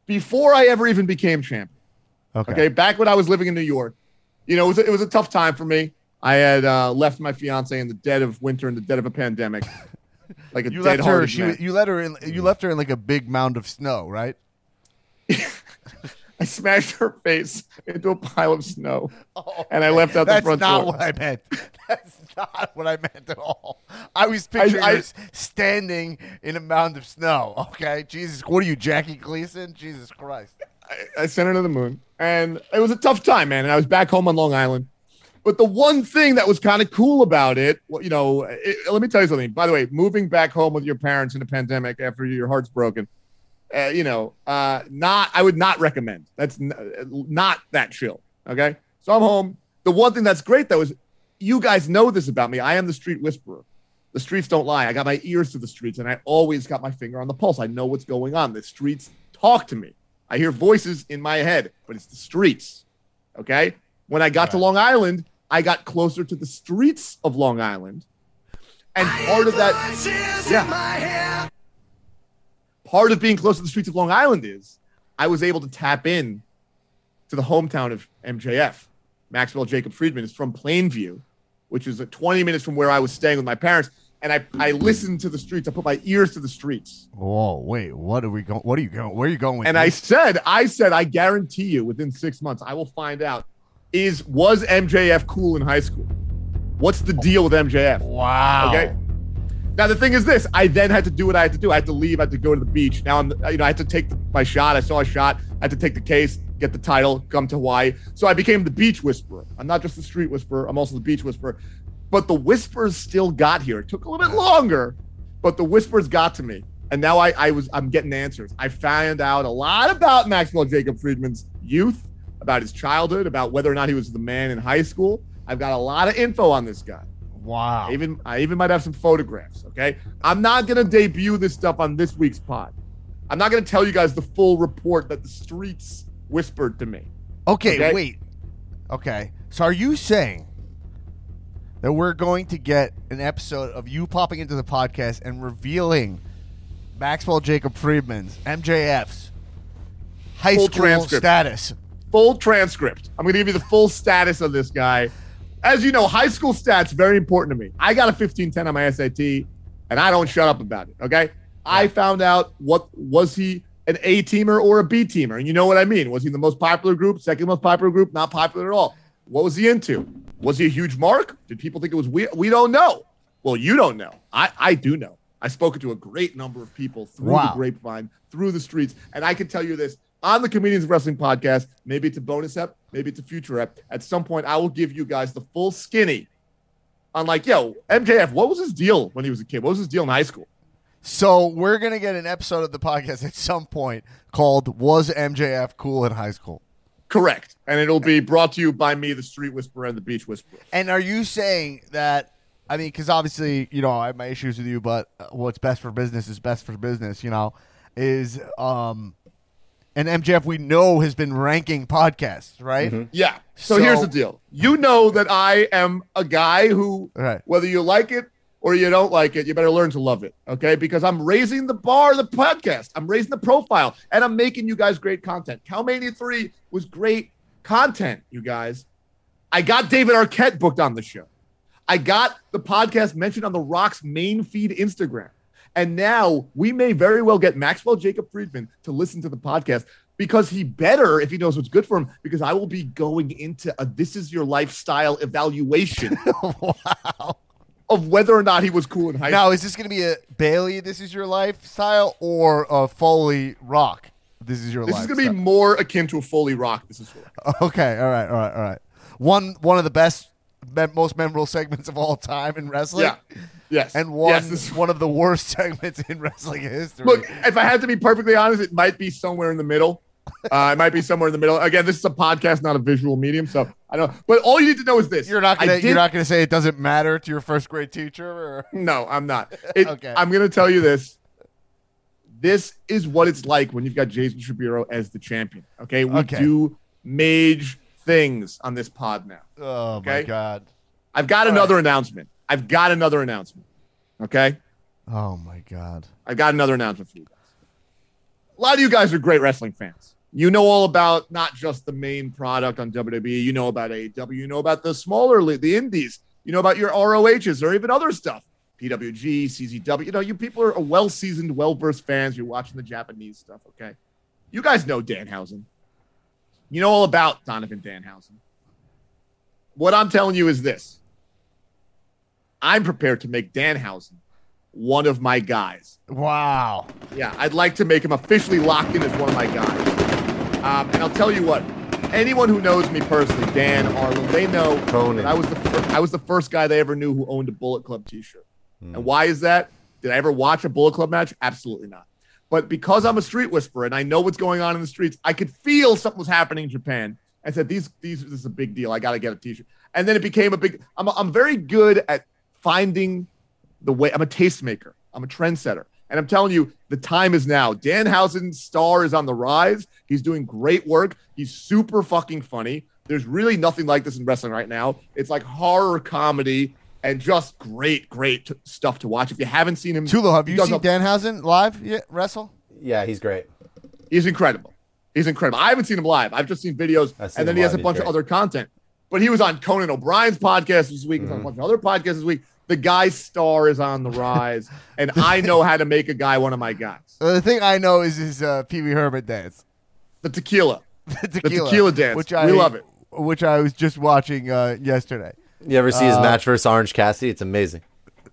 Before I ever even became champion, Okay. okay, back when I was living in New York, you know, it was a, it was a tough time for me. I had uh, left my fiance in the dead of winter, in the dead of a pandemic, [LAUGHS] like a You left her. She. man. You let her in. You left her in like a big mound of snow, right? [LAUGHS] I smashed her face into a pile of snow, [LAUGHS] oh, and I left out the front door. That's not what I meant. [LAUGHS] That's not what I meant at all. I was picturing I- her standing in a mound of snow. Okay, Jesus, what are you, Jackie Gleason? Jesus Christ. I, I sent her to the moon, and it was a tough time, man. And I was back home on Long Island. But the one thing that was kind of cool about it, you know, it, let me tell you something. By the way, moving back home with your parents in a pandemic after your heart's broken, uh, you know, uh, not I would not recommend. That's n- not that chill. Okay, so I'm home. The one thing that's great though is you guys know this about me. I am the street whisperer. The streets don't lie. I got my ears to the streets, and I always got my finger on the pulse. I know what's going on. The streets talk to me. I hear voices in my head, but it's the streets. Okay. When I got to Long Island, I got closer to the streets of Long Island. And part of that, yeah, part of being close to the streets of Long Island is I was able to tap in to the hometown of MJF. Maxwell Jacob Friedman is from Plainview, which is uh, 20 minutes from where I was staying with my parents. And I, I listened to the streets. I put my ears to the streets. Whoa, wait, what are we going? What are you going? Where are you going with And I said, I said, I guarantee you within six months, I will find out is was MJF cool in high school? What's the deal with MJF? wow. Okay. Now the thing is this: I then had to do what I had to do. I had to leave. I had to go to the beach. Now I'm, you know, I had to take my shot. I saw a shot. I had to take the case, get the title, come to Hawaii. So I became the beach whisperer. I'm not just the street whisperer. I'm also the beach whisperer. But the whispers still got here. It took a little bit longer, but the whispers got to me. And now I, I was I'm getting answers. I found out a lot about Maxwell Jacob Friedman's youth, about his childhood, about whether or not he was the man in high school. I've got a lot of info on this guy. Wow. I even I even might have some photographs. Okay, I'm not gonna debut this stuff on this week's pod. I'm not gonna tell you guys the full report that the streets whispered to me. Okay, Okay? wait. Okay. So are you saying that we're going to get an episode of you popping into the podcast and revealing Maxwell Jacob Friedman's MJF's high Full school transcript. status? Full transcript. I'm gonna give you the full status of this guy. As you know, high school stats very important to me. I got a 1510 on my SAT, and I don't shut up about it. Okay. I found out what was he an A teamer or a B teamer, and you know what I mean. Was he the most popular group, second most popular group, not popular at all? What was he into? Was he a huge mark? Did people think it was we? We don't know. Well, you don't know. I I do know. I spoke to a great number of people through Wow. the grapevine, through the streets, and I can tell you this on the Comedians of Wrestling podcast. Maybe it's a bonus ep, maybe it's a future ep. At some point, I will give you guys the full skinny on like, yo, MJF, what was his deal when he was a kid? What was his deal in high school? So we're gonna get an episode of the podcast at some point called "Was MJF Cool in High School?" Correct. And it'll be brought to you by me, the Street Whisperer and the Beach Whisperer. And are you saying that? I mean, because obviously, you know, I have my issues with you, but what's best for business is best for business. You know, is um, and MJF we know has been ranking podcasts, right? Mm-hmm. Yeah. So, So- here's the deal. You know that I am a guy who, Right. whether you like it or you don't like it, you better learn to love it. Okay. Because I'm raising the bar of the podcast. I'm raising the profile and I'm making you guys great content. Calmania 3 was great content, you guys. I got David Arquette booked on the show. I got the podcast mentioned on The Rock's main feed Instagram. And now we may very well get Maxwell Jacob Friedman to listen to the podcast because he better if he knows what's good for him. Because I will be going into a this is your lifestyle evaluation [LAUGHS] wow. of whether or not he was cool in high school. Now, is this going to be a Bayley? This is your lifestyle, or a Foley Rock? This is your This is going to be more akin to a Foley Rock. This is [LAUGHS] Okay, all right, all right, all right. One one of the best most memorable segments of all time in wrestling. Yeah. Yes. And one Yes, this- [LAUGHS] one of the worst [LAUGHS] segments in wrestling history. Look, if I had to be perfectly honest, it might be somewhere in the middle. Uh, it might be somewhere in the middle. Again, this is a podcast, not a visual medium, so I don't. But all you need to know is this: you're not gonna did- you're not gonna say it doesn't matter to your first grade teacher or No, I'm not. It, [LAUGHS] Okay. I'm going to tell you this. This is what it's like when you've got Jason Shapiro as the champion. Okay, we Okay. do mage things on this pod now. Oh my god. I've got another announcement. I've got another announcement. Okay, Oh my god. I've got another announcement for you guys. A lot of you guys are great wrestling fans. You know all about not just the main product on WWE. You know about AEW. You know about the smaller league, the indies. You know about your ROHs or even other stuff. PWG, CZW. You know, you people are well seasoned, well versed fans. You're watching the Japanese stuff. Okay, you guys know Danhausen. You know all about Donovan Danhausen. What I'm telling you is this: I'm prepared to make Danhausen one of my guys. Wow. Yeah, I'd like to make him officially locked in as one of my guys. Um, and I'll tell you what, anyone who knows me personally, Dan Arlen, they know I was the I was the first guy they ever knew who owned a Bullet Club T-shirt. And why is that? Did I ever watch a Bullet Club match? Absolutely not. But because I'm a street whisperer and I know what's going on in the streets, I could feel something was happening in Japan. I said, "These, these, this is a big deal. I got to get a T-shirt." And then it became a big. I'm, I'm very good at finding the way. I'm a tastemaker. I'm a trendsetter, and I'm telling you, the time is now. Danhausen's star is on the rise. He's doing great work. He's super fucking funny. There's really nothing like this in wrestling right now. It's like horror comedy and just great, great t- stuff to watch. If you haven't seen him, Tulo, have you does seen a- Danhausen live yet wrestle? Yeah, he's great. He's incredible. He's incredible. I haven't seen him live. I've just seen videos, seen and then he has live. a bunch He's of other content. But he was on Conan O'Brien's podcast this week. He's on a Mm-hmm. bunch of other podcasts this week. The guy's star is on the rise, [LAUGHS] and I know how to make a guy one of my guys. Uh, the thing I know is his uh, Pee Wee Herman dance. The tequila. [LAUGHS] the tequila, tequila dance. Which We I love it. Which I was just watching uh, yesterday. You ever see his match versus Orange Cassidy? It's amazing.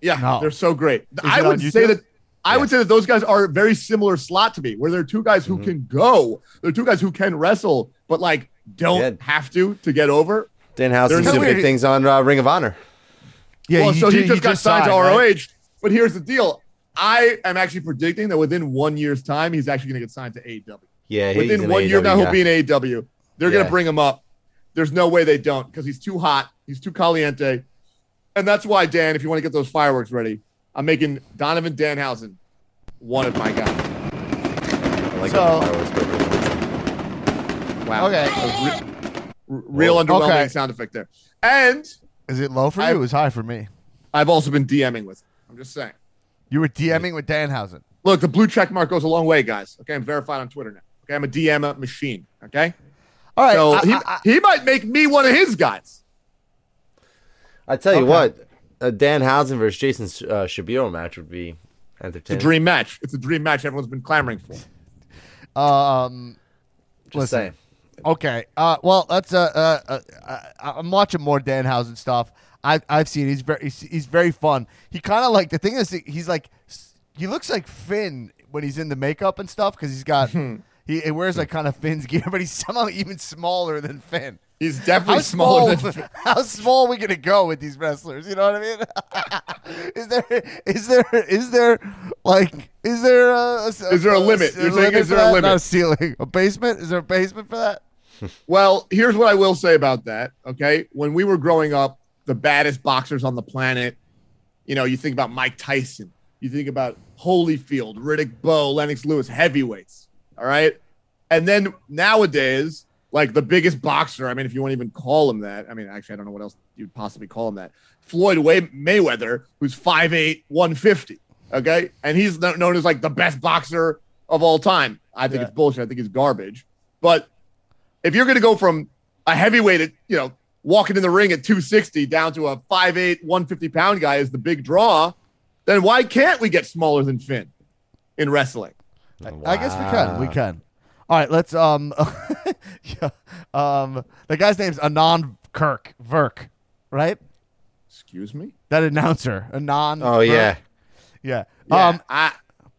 Yeah, No. they're so great. I would say that I would say that those guys are very similar slot to me, where they're two guys who Mm-hmm. can go. They're two guys who can wrestle, but like don't Yeah. have to to get over. Danhausen's There's doing big things on uh, Ring of Honor. Yeah, well, you so he just you got signed, to ROH. right? But here's the deal: I am actually predicting that within one year's time, he's actually going to get signed to AEW. Yeah, he's Within an one year AEW now, he'll be in AEW. They're going to bring him up. There's no way they don't because he's too hot. He's too caliente, and that's why Dan. If you want to get those fireworks ready, I'm making Donovan Danhausen one of my guys. I like So- fireworks. Wow. Okay. Re- r- real Whoa. underwhelming Okay. sound effect there. And Is it low for you? I- It was high for me. I've also been DMing with. Him. I'm just saying. You were DMing with Danhausen. Look, the blue check mark goes a long way, guys. Okay, I'm verified on Twitter now. Okay, I'm a DM machine. Okay, All right. so I- he, I- I- he might make me one of his guys. I tell you Okay. what, a Danhausen versus Jason uh, Shabiro match would be entertaining. It's a dream match. It's a dream match. Everyone's been clamoring for. um, Just listen. saying. Okay. Uh, well, that's uh, uh, uh, I'm watching more Danhausen stuff. I I've seen he's very he's, he's very fun. He kind of like the thing is he's like he looks like Finn when he's in the makeup and stuff because he's got he, he wears hmm. like kind of Finn's [LAUGHS] gear, but he's somehow even smaller than Finn. He's How definitely smaller small? [LAUGHS] than. how small are we gonna go with these wrestlers? You know what I mean? [LAUGHS] is there is there is there like is there a, Is there a limit? You're saying, is there a limit? Not a ceiling, a basement? Is there a basement for that? Well, here's what I will say about that. Okay, when we were growing up, the baddest boxers on the planet. You know, you think about Mike Tyson. You think about Holyfield, Riddick Bowe, Lennox Lewis, heavyweights. All right, and then nowadays, like the biggest boxer. I mean, if you want to even call him that. I mean, actually, I don't know what else you'd possibly call him that. Floyd Way- Mayweather, who's 5'8", 150. Okay, and he's known as like the best boxer of all time. I think Yeah. it's bullshit. I think it's garbage. But if you're going to go from a heavyweight, you know, walking in the ring at 260 down to a 5'8, 150 pound guy is the big draw, then why can't we get smaller than Finn in wrestling? I guess we can. We can. All right, let's um [LAUGHS] yeah, um the guy's name's Anon Kirk Verk, right? Excuse me? That announcer, Anon. Oh Verk. yeah, yeah. Yeah, Um, I,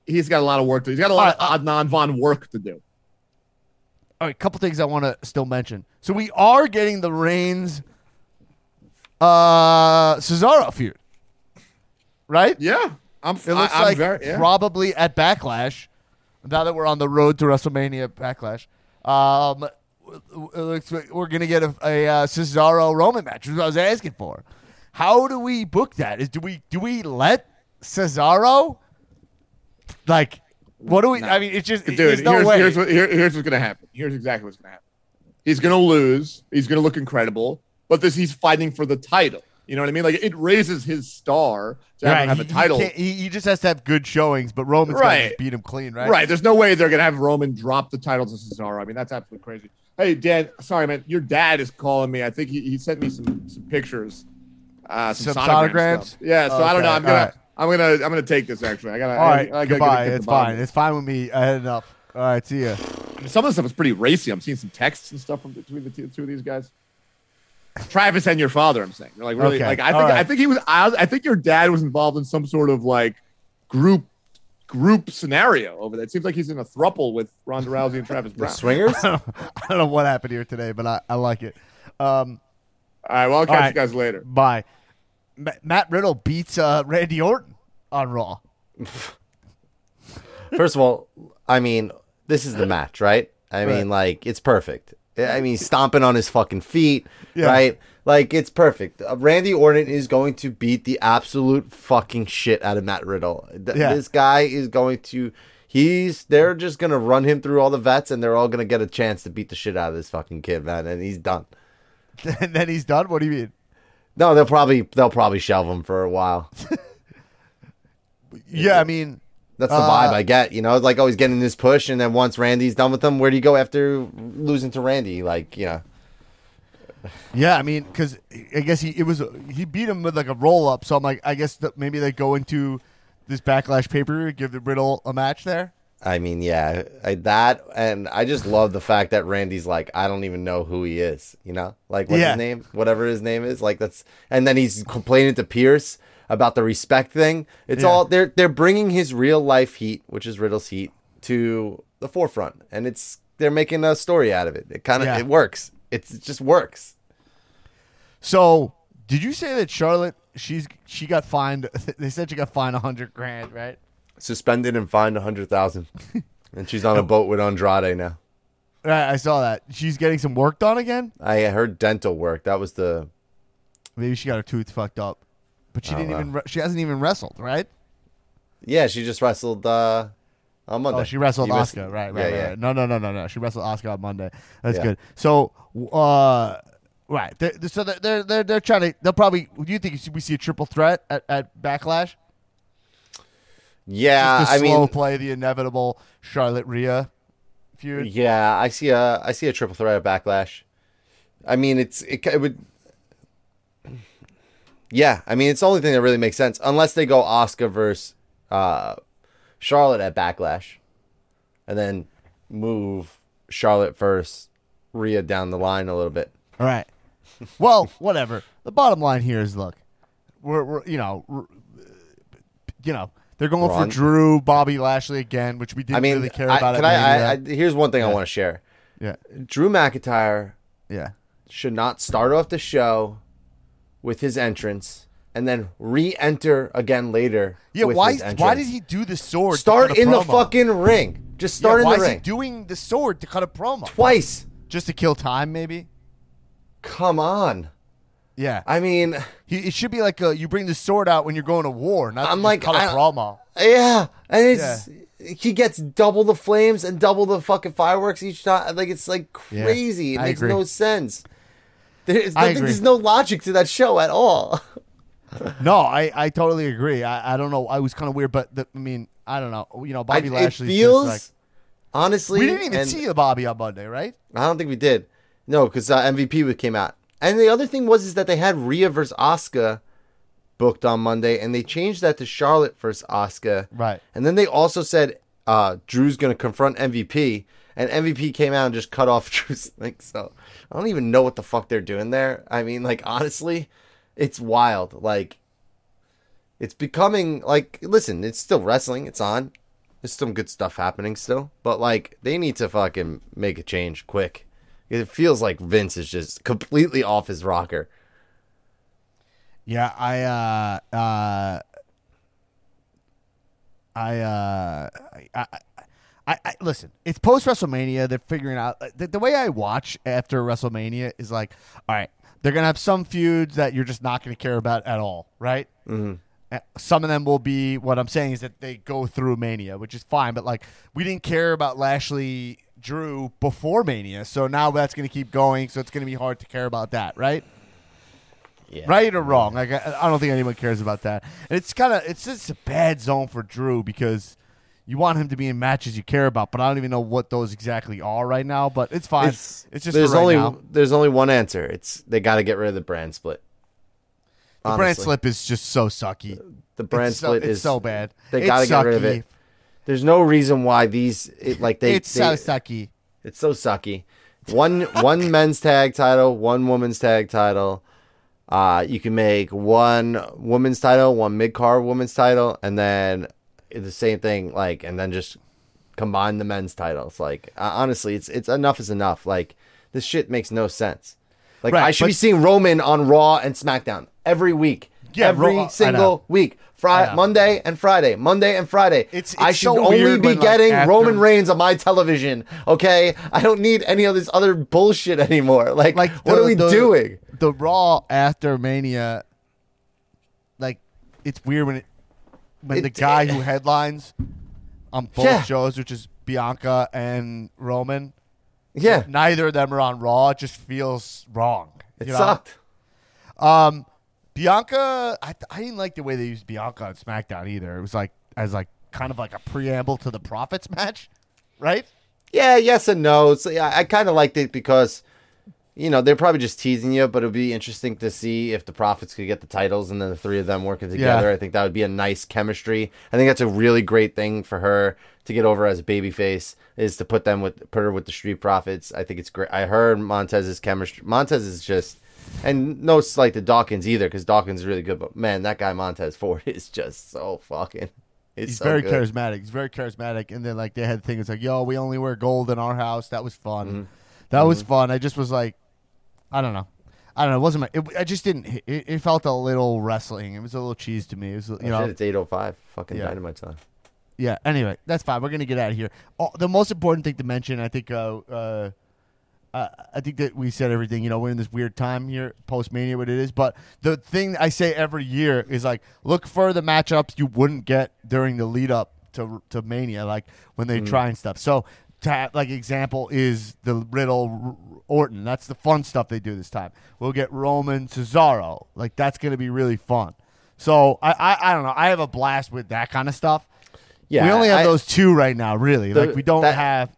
he's got a lot of work to He's got a lot All of Adnan Von work to do. all right, couple things I want to still mention. So we are getting the Reigns uh, Cesaro feud, right? Yeah, I'm. It looks I, am like very, yeah. probably at Backlash. Now that we're on the road to WrestleMania Backlash, um, it looks like we're gonna get a, a uh, Cesaro Roman match. Which what I was asking for. How do we book that? Is do we do we let Cesaro like what do we? I mean, it's just Dude, there's no here's, way. here's what here, here's what's gonna happen. Here's exactly what's gonna happen. He's gonna lose. He's gonna look incredible, but this he's fighting for the title. You know what I mean? Like it raises his star to have right, have a title. can't- He, he just has to have good showings, but Roman's gonna Right. just beat him clean, right? Right. There's no way they're gonna have Roman drop the title to Cesaro. I mean, that's absolutely crazy. Hey, Dan. Sorry, man. Your dad is calling me. I think he, he sent me some some pictures. Uh, some, Some sonogram sonograms? Yeah. So I don't know. I'm gonna. all right. I'm gonna. I'm gonna take this. Actually, I gotta. All right, I, I gotta goodbye. It's fine. It's fine with me. I had enough. All right, see ya. Some of the stuff is pretty racy. I'm seeing some texts and stuff from between the two, two of these guys. Travis and your father. I'm saying they're like really Okay, like I think right. I think he was I, I think your dad was involved in some sort of like group group scenario over there. It seems like he's in a thruple with Ronda Rousey and Travis The Browne. swingers? [LAUGHS] I don't know what happened here today, but I, I like it. Um, All right, well I'll catch right. you guys later. bye. Ma- Matt Riddle beats uh, Randy Orton on Raw. [LAUGHS] First of all, I mean, this is the match, right? I mean, like, it's perfect. I mean, stomping on his fucking feet, Yeah. right? Like, it's perfect. Uh, Randy Orton is going to beat the absolute fucking shit out of Matt Riddle. Th- Yeah. This guy is going to. He's. They're just gonna run him through all the vets, and they're all gonna get a chance to beat the shit out of this fucking kid, man. And he's done. [LAUGHS] and then he's done. What do you mean? No, they'll probably they'll probably shelve him for a while. [LAUGHS] Yeah, I mean, That's the Uh, vibe I get. You know, like always getting this push, and then once Randy's done with them, where do you go after losing to Randy? Like, you know, yeah, I mean, because I guess he it was he beat him with like a roll up. So I'm like, I guess that maybe they go into this backlash paper, give the Riddle a match there. I mean, yeah, I, that, and I just love the fact that Randy's like, I don't even know who he is. You know, like what's Yeah. his name, whatever his name is. Like that's, and then he's complaining to Pearce about the respect thing. It's Yeah. all they're they're bringing his real life heat, which is Riddle's heat, to the forefront, and it's they're making a story out of it. It kind of Yeah. it works. It's, it just works. So did you say that Charlotte? She's she got fined. [LAUGHS] They said she got fined a hundred grand, right? Suspended and fined a hundred thousand, [LAUGHS] and she's on a boat with Andrade now. Right, I saw that. She's getting some work done again. I heard dental work. That was the Maybe she got her tooth fucked up, but she didn't wow. even. Re- she hasn't even wrestled, right? yeah. She just wrestled uh, on Monday. Oh, she wrestled You missed- Asuka. Right, right, yeah, right, yeah. right. No, no, no, no, no. She wrestled Asuka on Monday. That's Yeah. good. So, uh, right. They're, so they're, they're they're they're trying to. They'll probably. Do you think we see a triple threat at, at Backlash? Yeah, Just to I slow mean, play the inevitable Charlotte Rhea feud. yeah, I see a I see a triple threat at Backlash. I mean, it's it, it would. Yeah, I mean, it's the only thing that really makes sense, unless they go Asuka versus uh, Charlotte at Backlash, and then move Charlotte versus Rhea down the line a little bit. All right. Well, [LAUGHS] whatever. The bottom line here is, look, we're, we're you know, we're, you know, they're going Ron- for Drew, Bobby Lashley again, which we didn't I mean, really care I, about. can I, I, I? Here's one thing I want to share. yeah, Drew McIntyre yeah. should not start off the show with his entrance and then re-enter again later. Yeah, why? Why did he do the sword? start a in the fucking ring? Just start why in the ring. Why is he doing the sword to cut a promo? twice. Just to kill time, maybe. Come on. Yeah, I mean, he, it should be like a, you bring the sword out when you're going to war, not I'm to like, cut a I- promo. yeah, and it's he gets double the flames and double the fucking fireworks each time. Like it's like Yeah, crazy. it I makes agree. no sense. There's, I I think agree. there's no logic to that show at all. [LAUGHS] No, I, I totally agree. I, I don't know. I was kind of weird, but the, I mean, I don't know. You know, I, Bobby it Lashley feels like honestly. we didn't even and- see the Bobby on Monday, right? I don't think we did. No, because uh, MVP came out, and the other thing was is that they had Rhea versus Asuka booked on Monday, and they changed that to Charlotte versus Asuka. Right. And then they also said uh, Drew's going to confront MVP, and MVP came out and just cut off [LAUGHS] Drew's link. So I don't even know what the fuck they're doing there. I mean, like honestly, it's wild. Like it's becoming like listen, it's still wrestling. It's on. There's some good stuff happening still, but like they need to fucking make a change quick. It feels like Vince is just completely off his rocker. Yeah, I uh uh I uh I, I, I, I listen. It's post WrestleMania. They're figuring out the, the way I watch after WrestleMania is like, all right, they're gonna have some feuds that you're just not gonna care about at all, right? Mm-hmm. Some of them will be what I'm saying is that they go through Mania, which is fine. But like, we didn't care about Lashley Drew before Mania, so now that's gonna keep going. So it's gonna be hard to care about that, right? Yeah. right or wrong. Like I, I don't think anyone cares about that. And it's kind of it's just a bad zone for Drew because you want him to be in matches you care about, but I don't even know what those exactly are right now. But it's fine. It's, It's, just there's right only now. there's only one answer. It's they got to get rid of the brand split. the brand slip is just so sucky. The brand it's so, split it's is so bad. They got to get rid of it. There's no reason why these it, like they. it's they- so sucky. It's so sucky. One one men's tag title, one women's tag title. Uh, you can make one women's title, one mid card women's title, and then the same thing. Like, and then just combine the men's titles. Like, uh, honestly, it's it's enough is enough. Like, this shit makes no sense. Like, Right, I should be seeing Roman on Raw and SmackDown every week. Yeah, every Raw- single week. Friday. Monday and Friday, Monday and Friday. It's- I it's should so only be when, like, getting after- Roman Reigns on my television. Okay, I don't need any of this other bullshit anymore. [LAUGHS] Like, Like what the- are we the- doing? The Raw after Mania, like it's weird when it when the It- guy who headlines on both Yeah. shows, which is Bianca and Roman, Yeah, neither of them are on Raw. It just feels wrong. it know? sucked. Um, Bianca, I, I didn't like the way they used Bianca on SmackDown either. It was like as like kind of like a preamble to the Profits match, right? Yeah, yes and no. So yeah, I kind of liked it because, you know, they're probably just teasing you, but it'd be interesting to see if the Profits could get the titles and then the three of them working together. I think that would be a nice chemistry. I think that's a really great thing for her to get over as a babyface is to put them with put her with the Street Profits. I think it's great. I heard Montez's chemistry. Montez is just. And no slight to Dawkins either, because Dawkins is really good. But man, that guy Montez [LAUGHS] Ford is just so fucking. He's so very good. charismatic. He's very charismatic. And then like they had things like, yo, we only wear gold in our house. That was fun. Mm-hmm. That was fun. I just was like, I don't know. I don't know. It wasn't my. It, I just didn't. It, it felt a little wrestling. It was a little cheese to me. It was, you Oh, know. shit, it's eight oh five. Fucking Yeah. dynamite time. Yeah. Anyway, that's fine. We're gonna get out of here. Oh, the most important thing to mention, I think. Uh, uh, uh, I think that we said everything. You know, we're in this weird time here, post mania, what it is. But the thing I say every year is like, look for the matchups you wouldn't get during the lead up to to mania, like when they try and stuff. So, to like example is the Riddle Orton. That's the fun stuff they do this time. We'll get Roman Cesaro. Like that's gonna be really fun. So I, I I don't know. I have a blast with that kind of stuff. Yeah, we only have I- those two right now, really. The- like we don't that- have.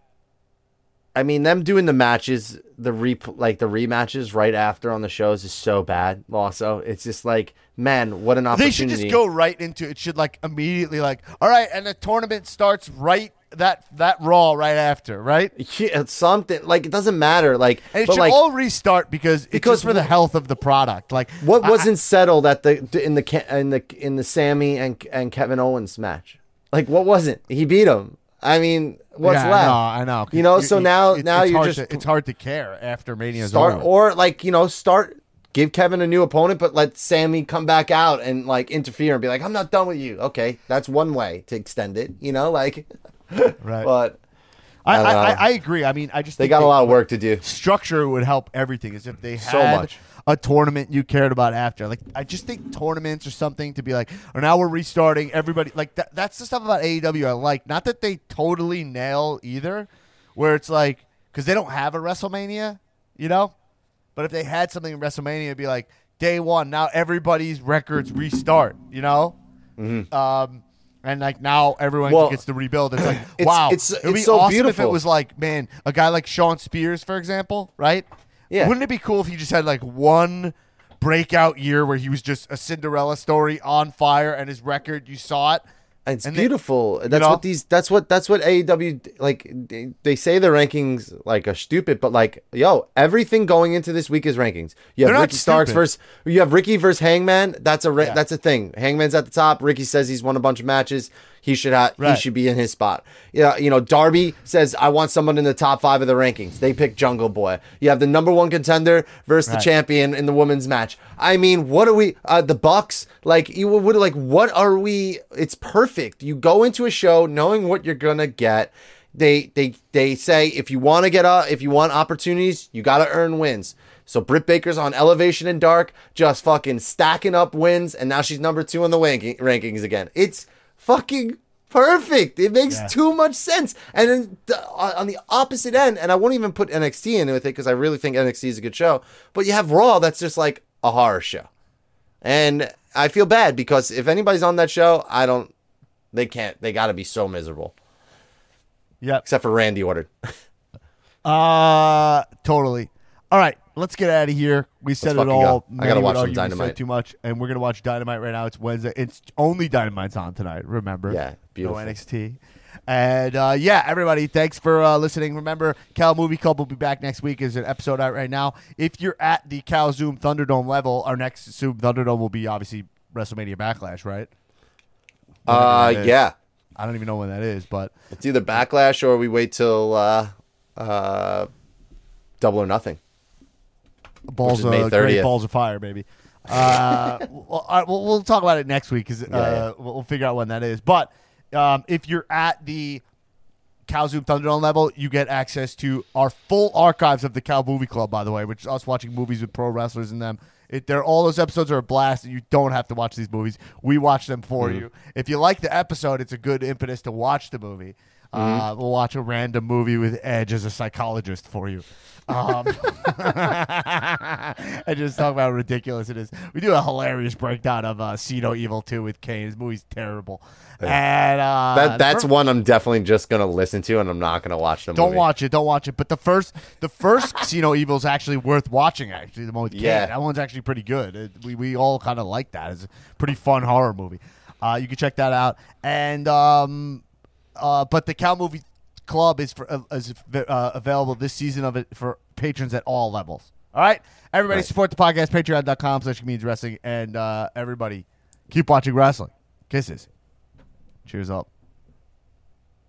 I mean, them doing the matches, the re like the rematches right after on the shows is so bad. Also, it's just like, man, what an opportunity! They should just go right into it. Should like immediately like, all right, and the tournament starts right that that Raw right after, right? Yeah, it's something like it doesn't matter. Like, And it should like, all restart because it's Because for the health of the product. Like what I- wasn't settled at the in the in the in the Sammy and and Kevin Owens match? Like, what wasn't? He beat him. I mean, what's yeah, left? I know, I know. You know, so now it's- now you're just to, it's hard to care after Mania's start over. or like you know start give Kevin a new opponent, but let Sammy come back out and like interfere and be like, I'm not done with you. Okay, that's one way to extend it. You know, like, [LAUGHS] right. but I, I I, I, agree. I mean, I just they got a lot of work to do. structure would help everything is if they had So much. a tournament you cared about after like i just think tournaments or something to be like or now we're restarting everybody like that, that's the stuff about aew i like not that they totally nail either where it's like because they don't have a wrestlemania you know but if they had something in wrestlemania it'd be like day one now everybody's records restart you know um and like now everyone. Well, gets to rebuild. It's like [CLEARS THROAT] it's- wow, it's- it would be so awesome if it was like man, a guy like Shawn Spears, for example, right? Yeah. Wouldn't it be cool if he just had like one breakout year where he was just a Cinderella story on fire and his record, you saw it? It's And they- beautiful. that's know? what these. That's what. That's what AEW like. They, they say the rankings like are stupid, but like, yo, everything going into this week is rankings. You have Ricky Starks versus. You have Ricky versus Hangman. That's a Yeah. that's a thing. Hangman's at the top. Ricky says he's won a bunch of matches. He should have Right. he should be in his spot. Yeah, you know, Darby says I want someone in the top five of the rankings. They pick Jungle Boy. You have the number one contender versus the champion in the women's match. I mean, what are we? Uh, the Bucks, like you would like, what are we? It's perfect. You go into a show knowing what you're gonna get. They they they say if you want to get uh, if you want opportunities, you got to earn wins. So Britt Baker's on Elevation and Dark, just fucking stacking up wins, and now she's number two in the ranking, rankings again. It's fucking perfect. It makes Yeah. too much sense. And then the, on the opposite end, and I won't even put NXT in with it because I really think NXT is a good show. But you have Raw that's just like a horror show, and I feel bad because if anybody's on that show, I don't. They can't. They got to be so miserable. Yeah. Except for Randy Orton. [LAUGHS] Uh, totally. All right, let's get out of here. We said it all. go. I gotta watch some argue we said Dynamite. Too much, and we're gonna watch Dynamite right now. It's Wednesday. It's only Dynamite's on tonight. Remember? Yeah, beautiful. No NXT. And uh, yeah, everybody, thanks for uh, listening. Remember, Cal Movie Club will be back next week. Is an episode out right now. If you're at the Cal Zoom Thunderdome level, our next Zoom Thunderdome will be obviously WrestleMania Backlash, right? Uh, yeah. I don't even know when that is, but It's either Backlash or we wait till uh, uh, Double or Nothing. Balls of great balls of fire, baby. Uh, [LAUGHS] well, right, we'll, we'll talk about it next week because uh, yeah. We'll, we'll figure out when that is. But um, if you're at the Cal Zoom Thunderdome level, you get access to our full archives of the Cal Movie Club. By the way, which is us watching movies with pro wrestlers in them. It, they're all those episodes are a blast, and you don't have to watch these movies. We watch them for Mm-hmm. you. If you like the episode, it's a good impetus to watch the movie. Uh, Mm-hmm. we'll watch a random movie with Edge as a psychologist for you. Um, [LAUGHS] I just talk about how ridiculous it is. We do a hilarious breakdown of uh, See No Evil 2 with Kane. This movie's terrible. And uh, That that's the fir- one I'm definitely just gonna listen to, and I'm not gonna watch the Don't movie. watch it. Don't watch it. But the first, the first [LAUGHS] See No Evil is actually worth watching. Actually, the one with Kane. Yeah. that one's actually pretty good. It, we we all kind of like that. It's a pretty fun horror movie. Uh, you can check that out. And um, uh, but the Cow Movie Club is for uh, is uh, available this season of it for patrons at all levels. All right, everybody Right. support the podcast. Patreon.com slash comedians wrestling, and uh, everybody keep watching wrestling. Kisses. Cheers up.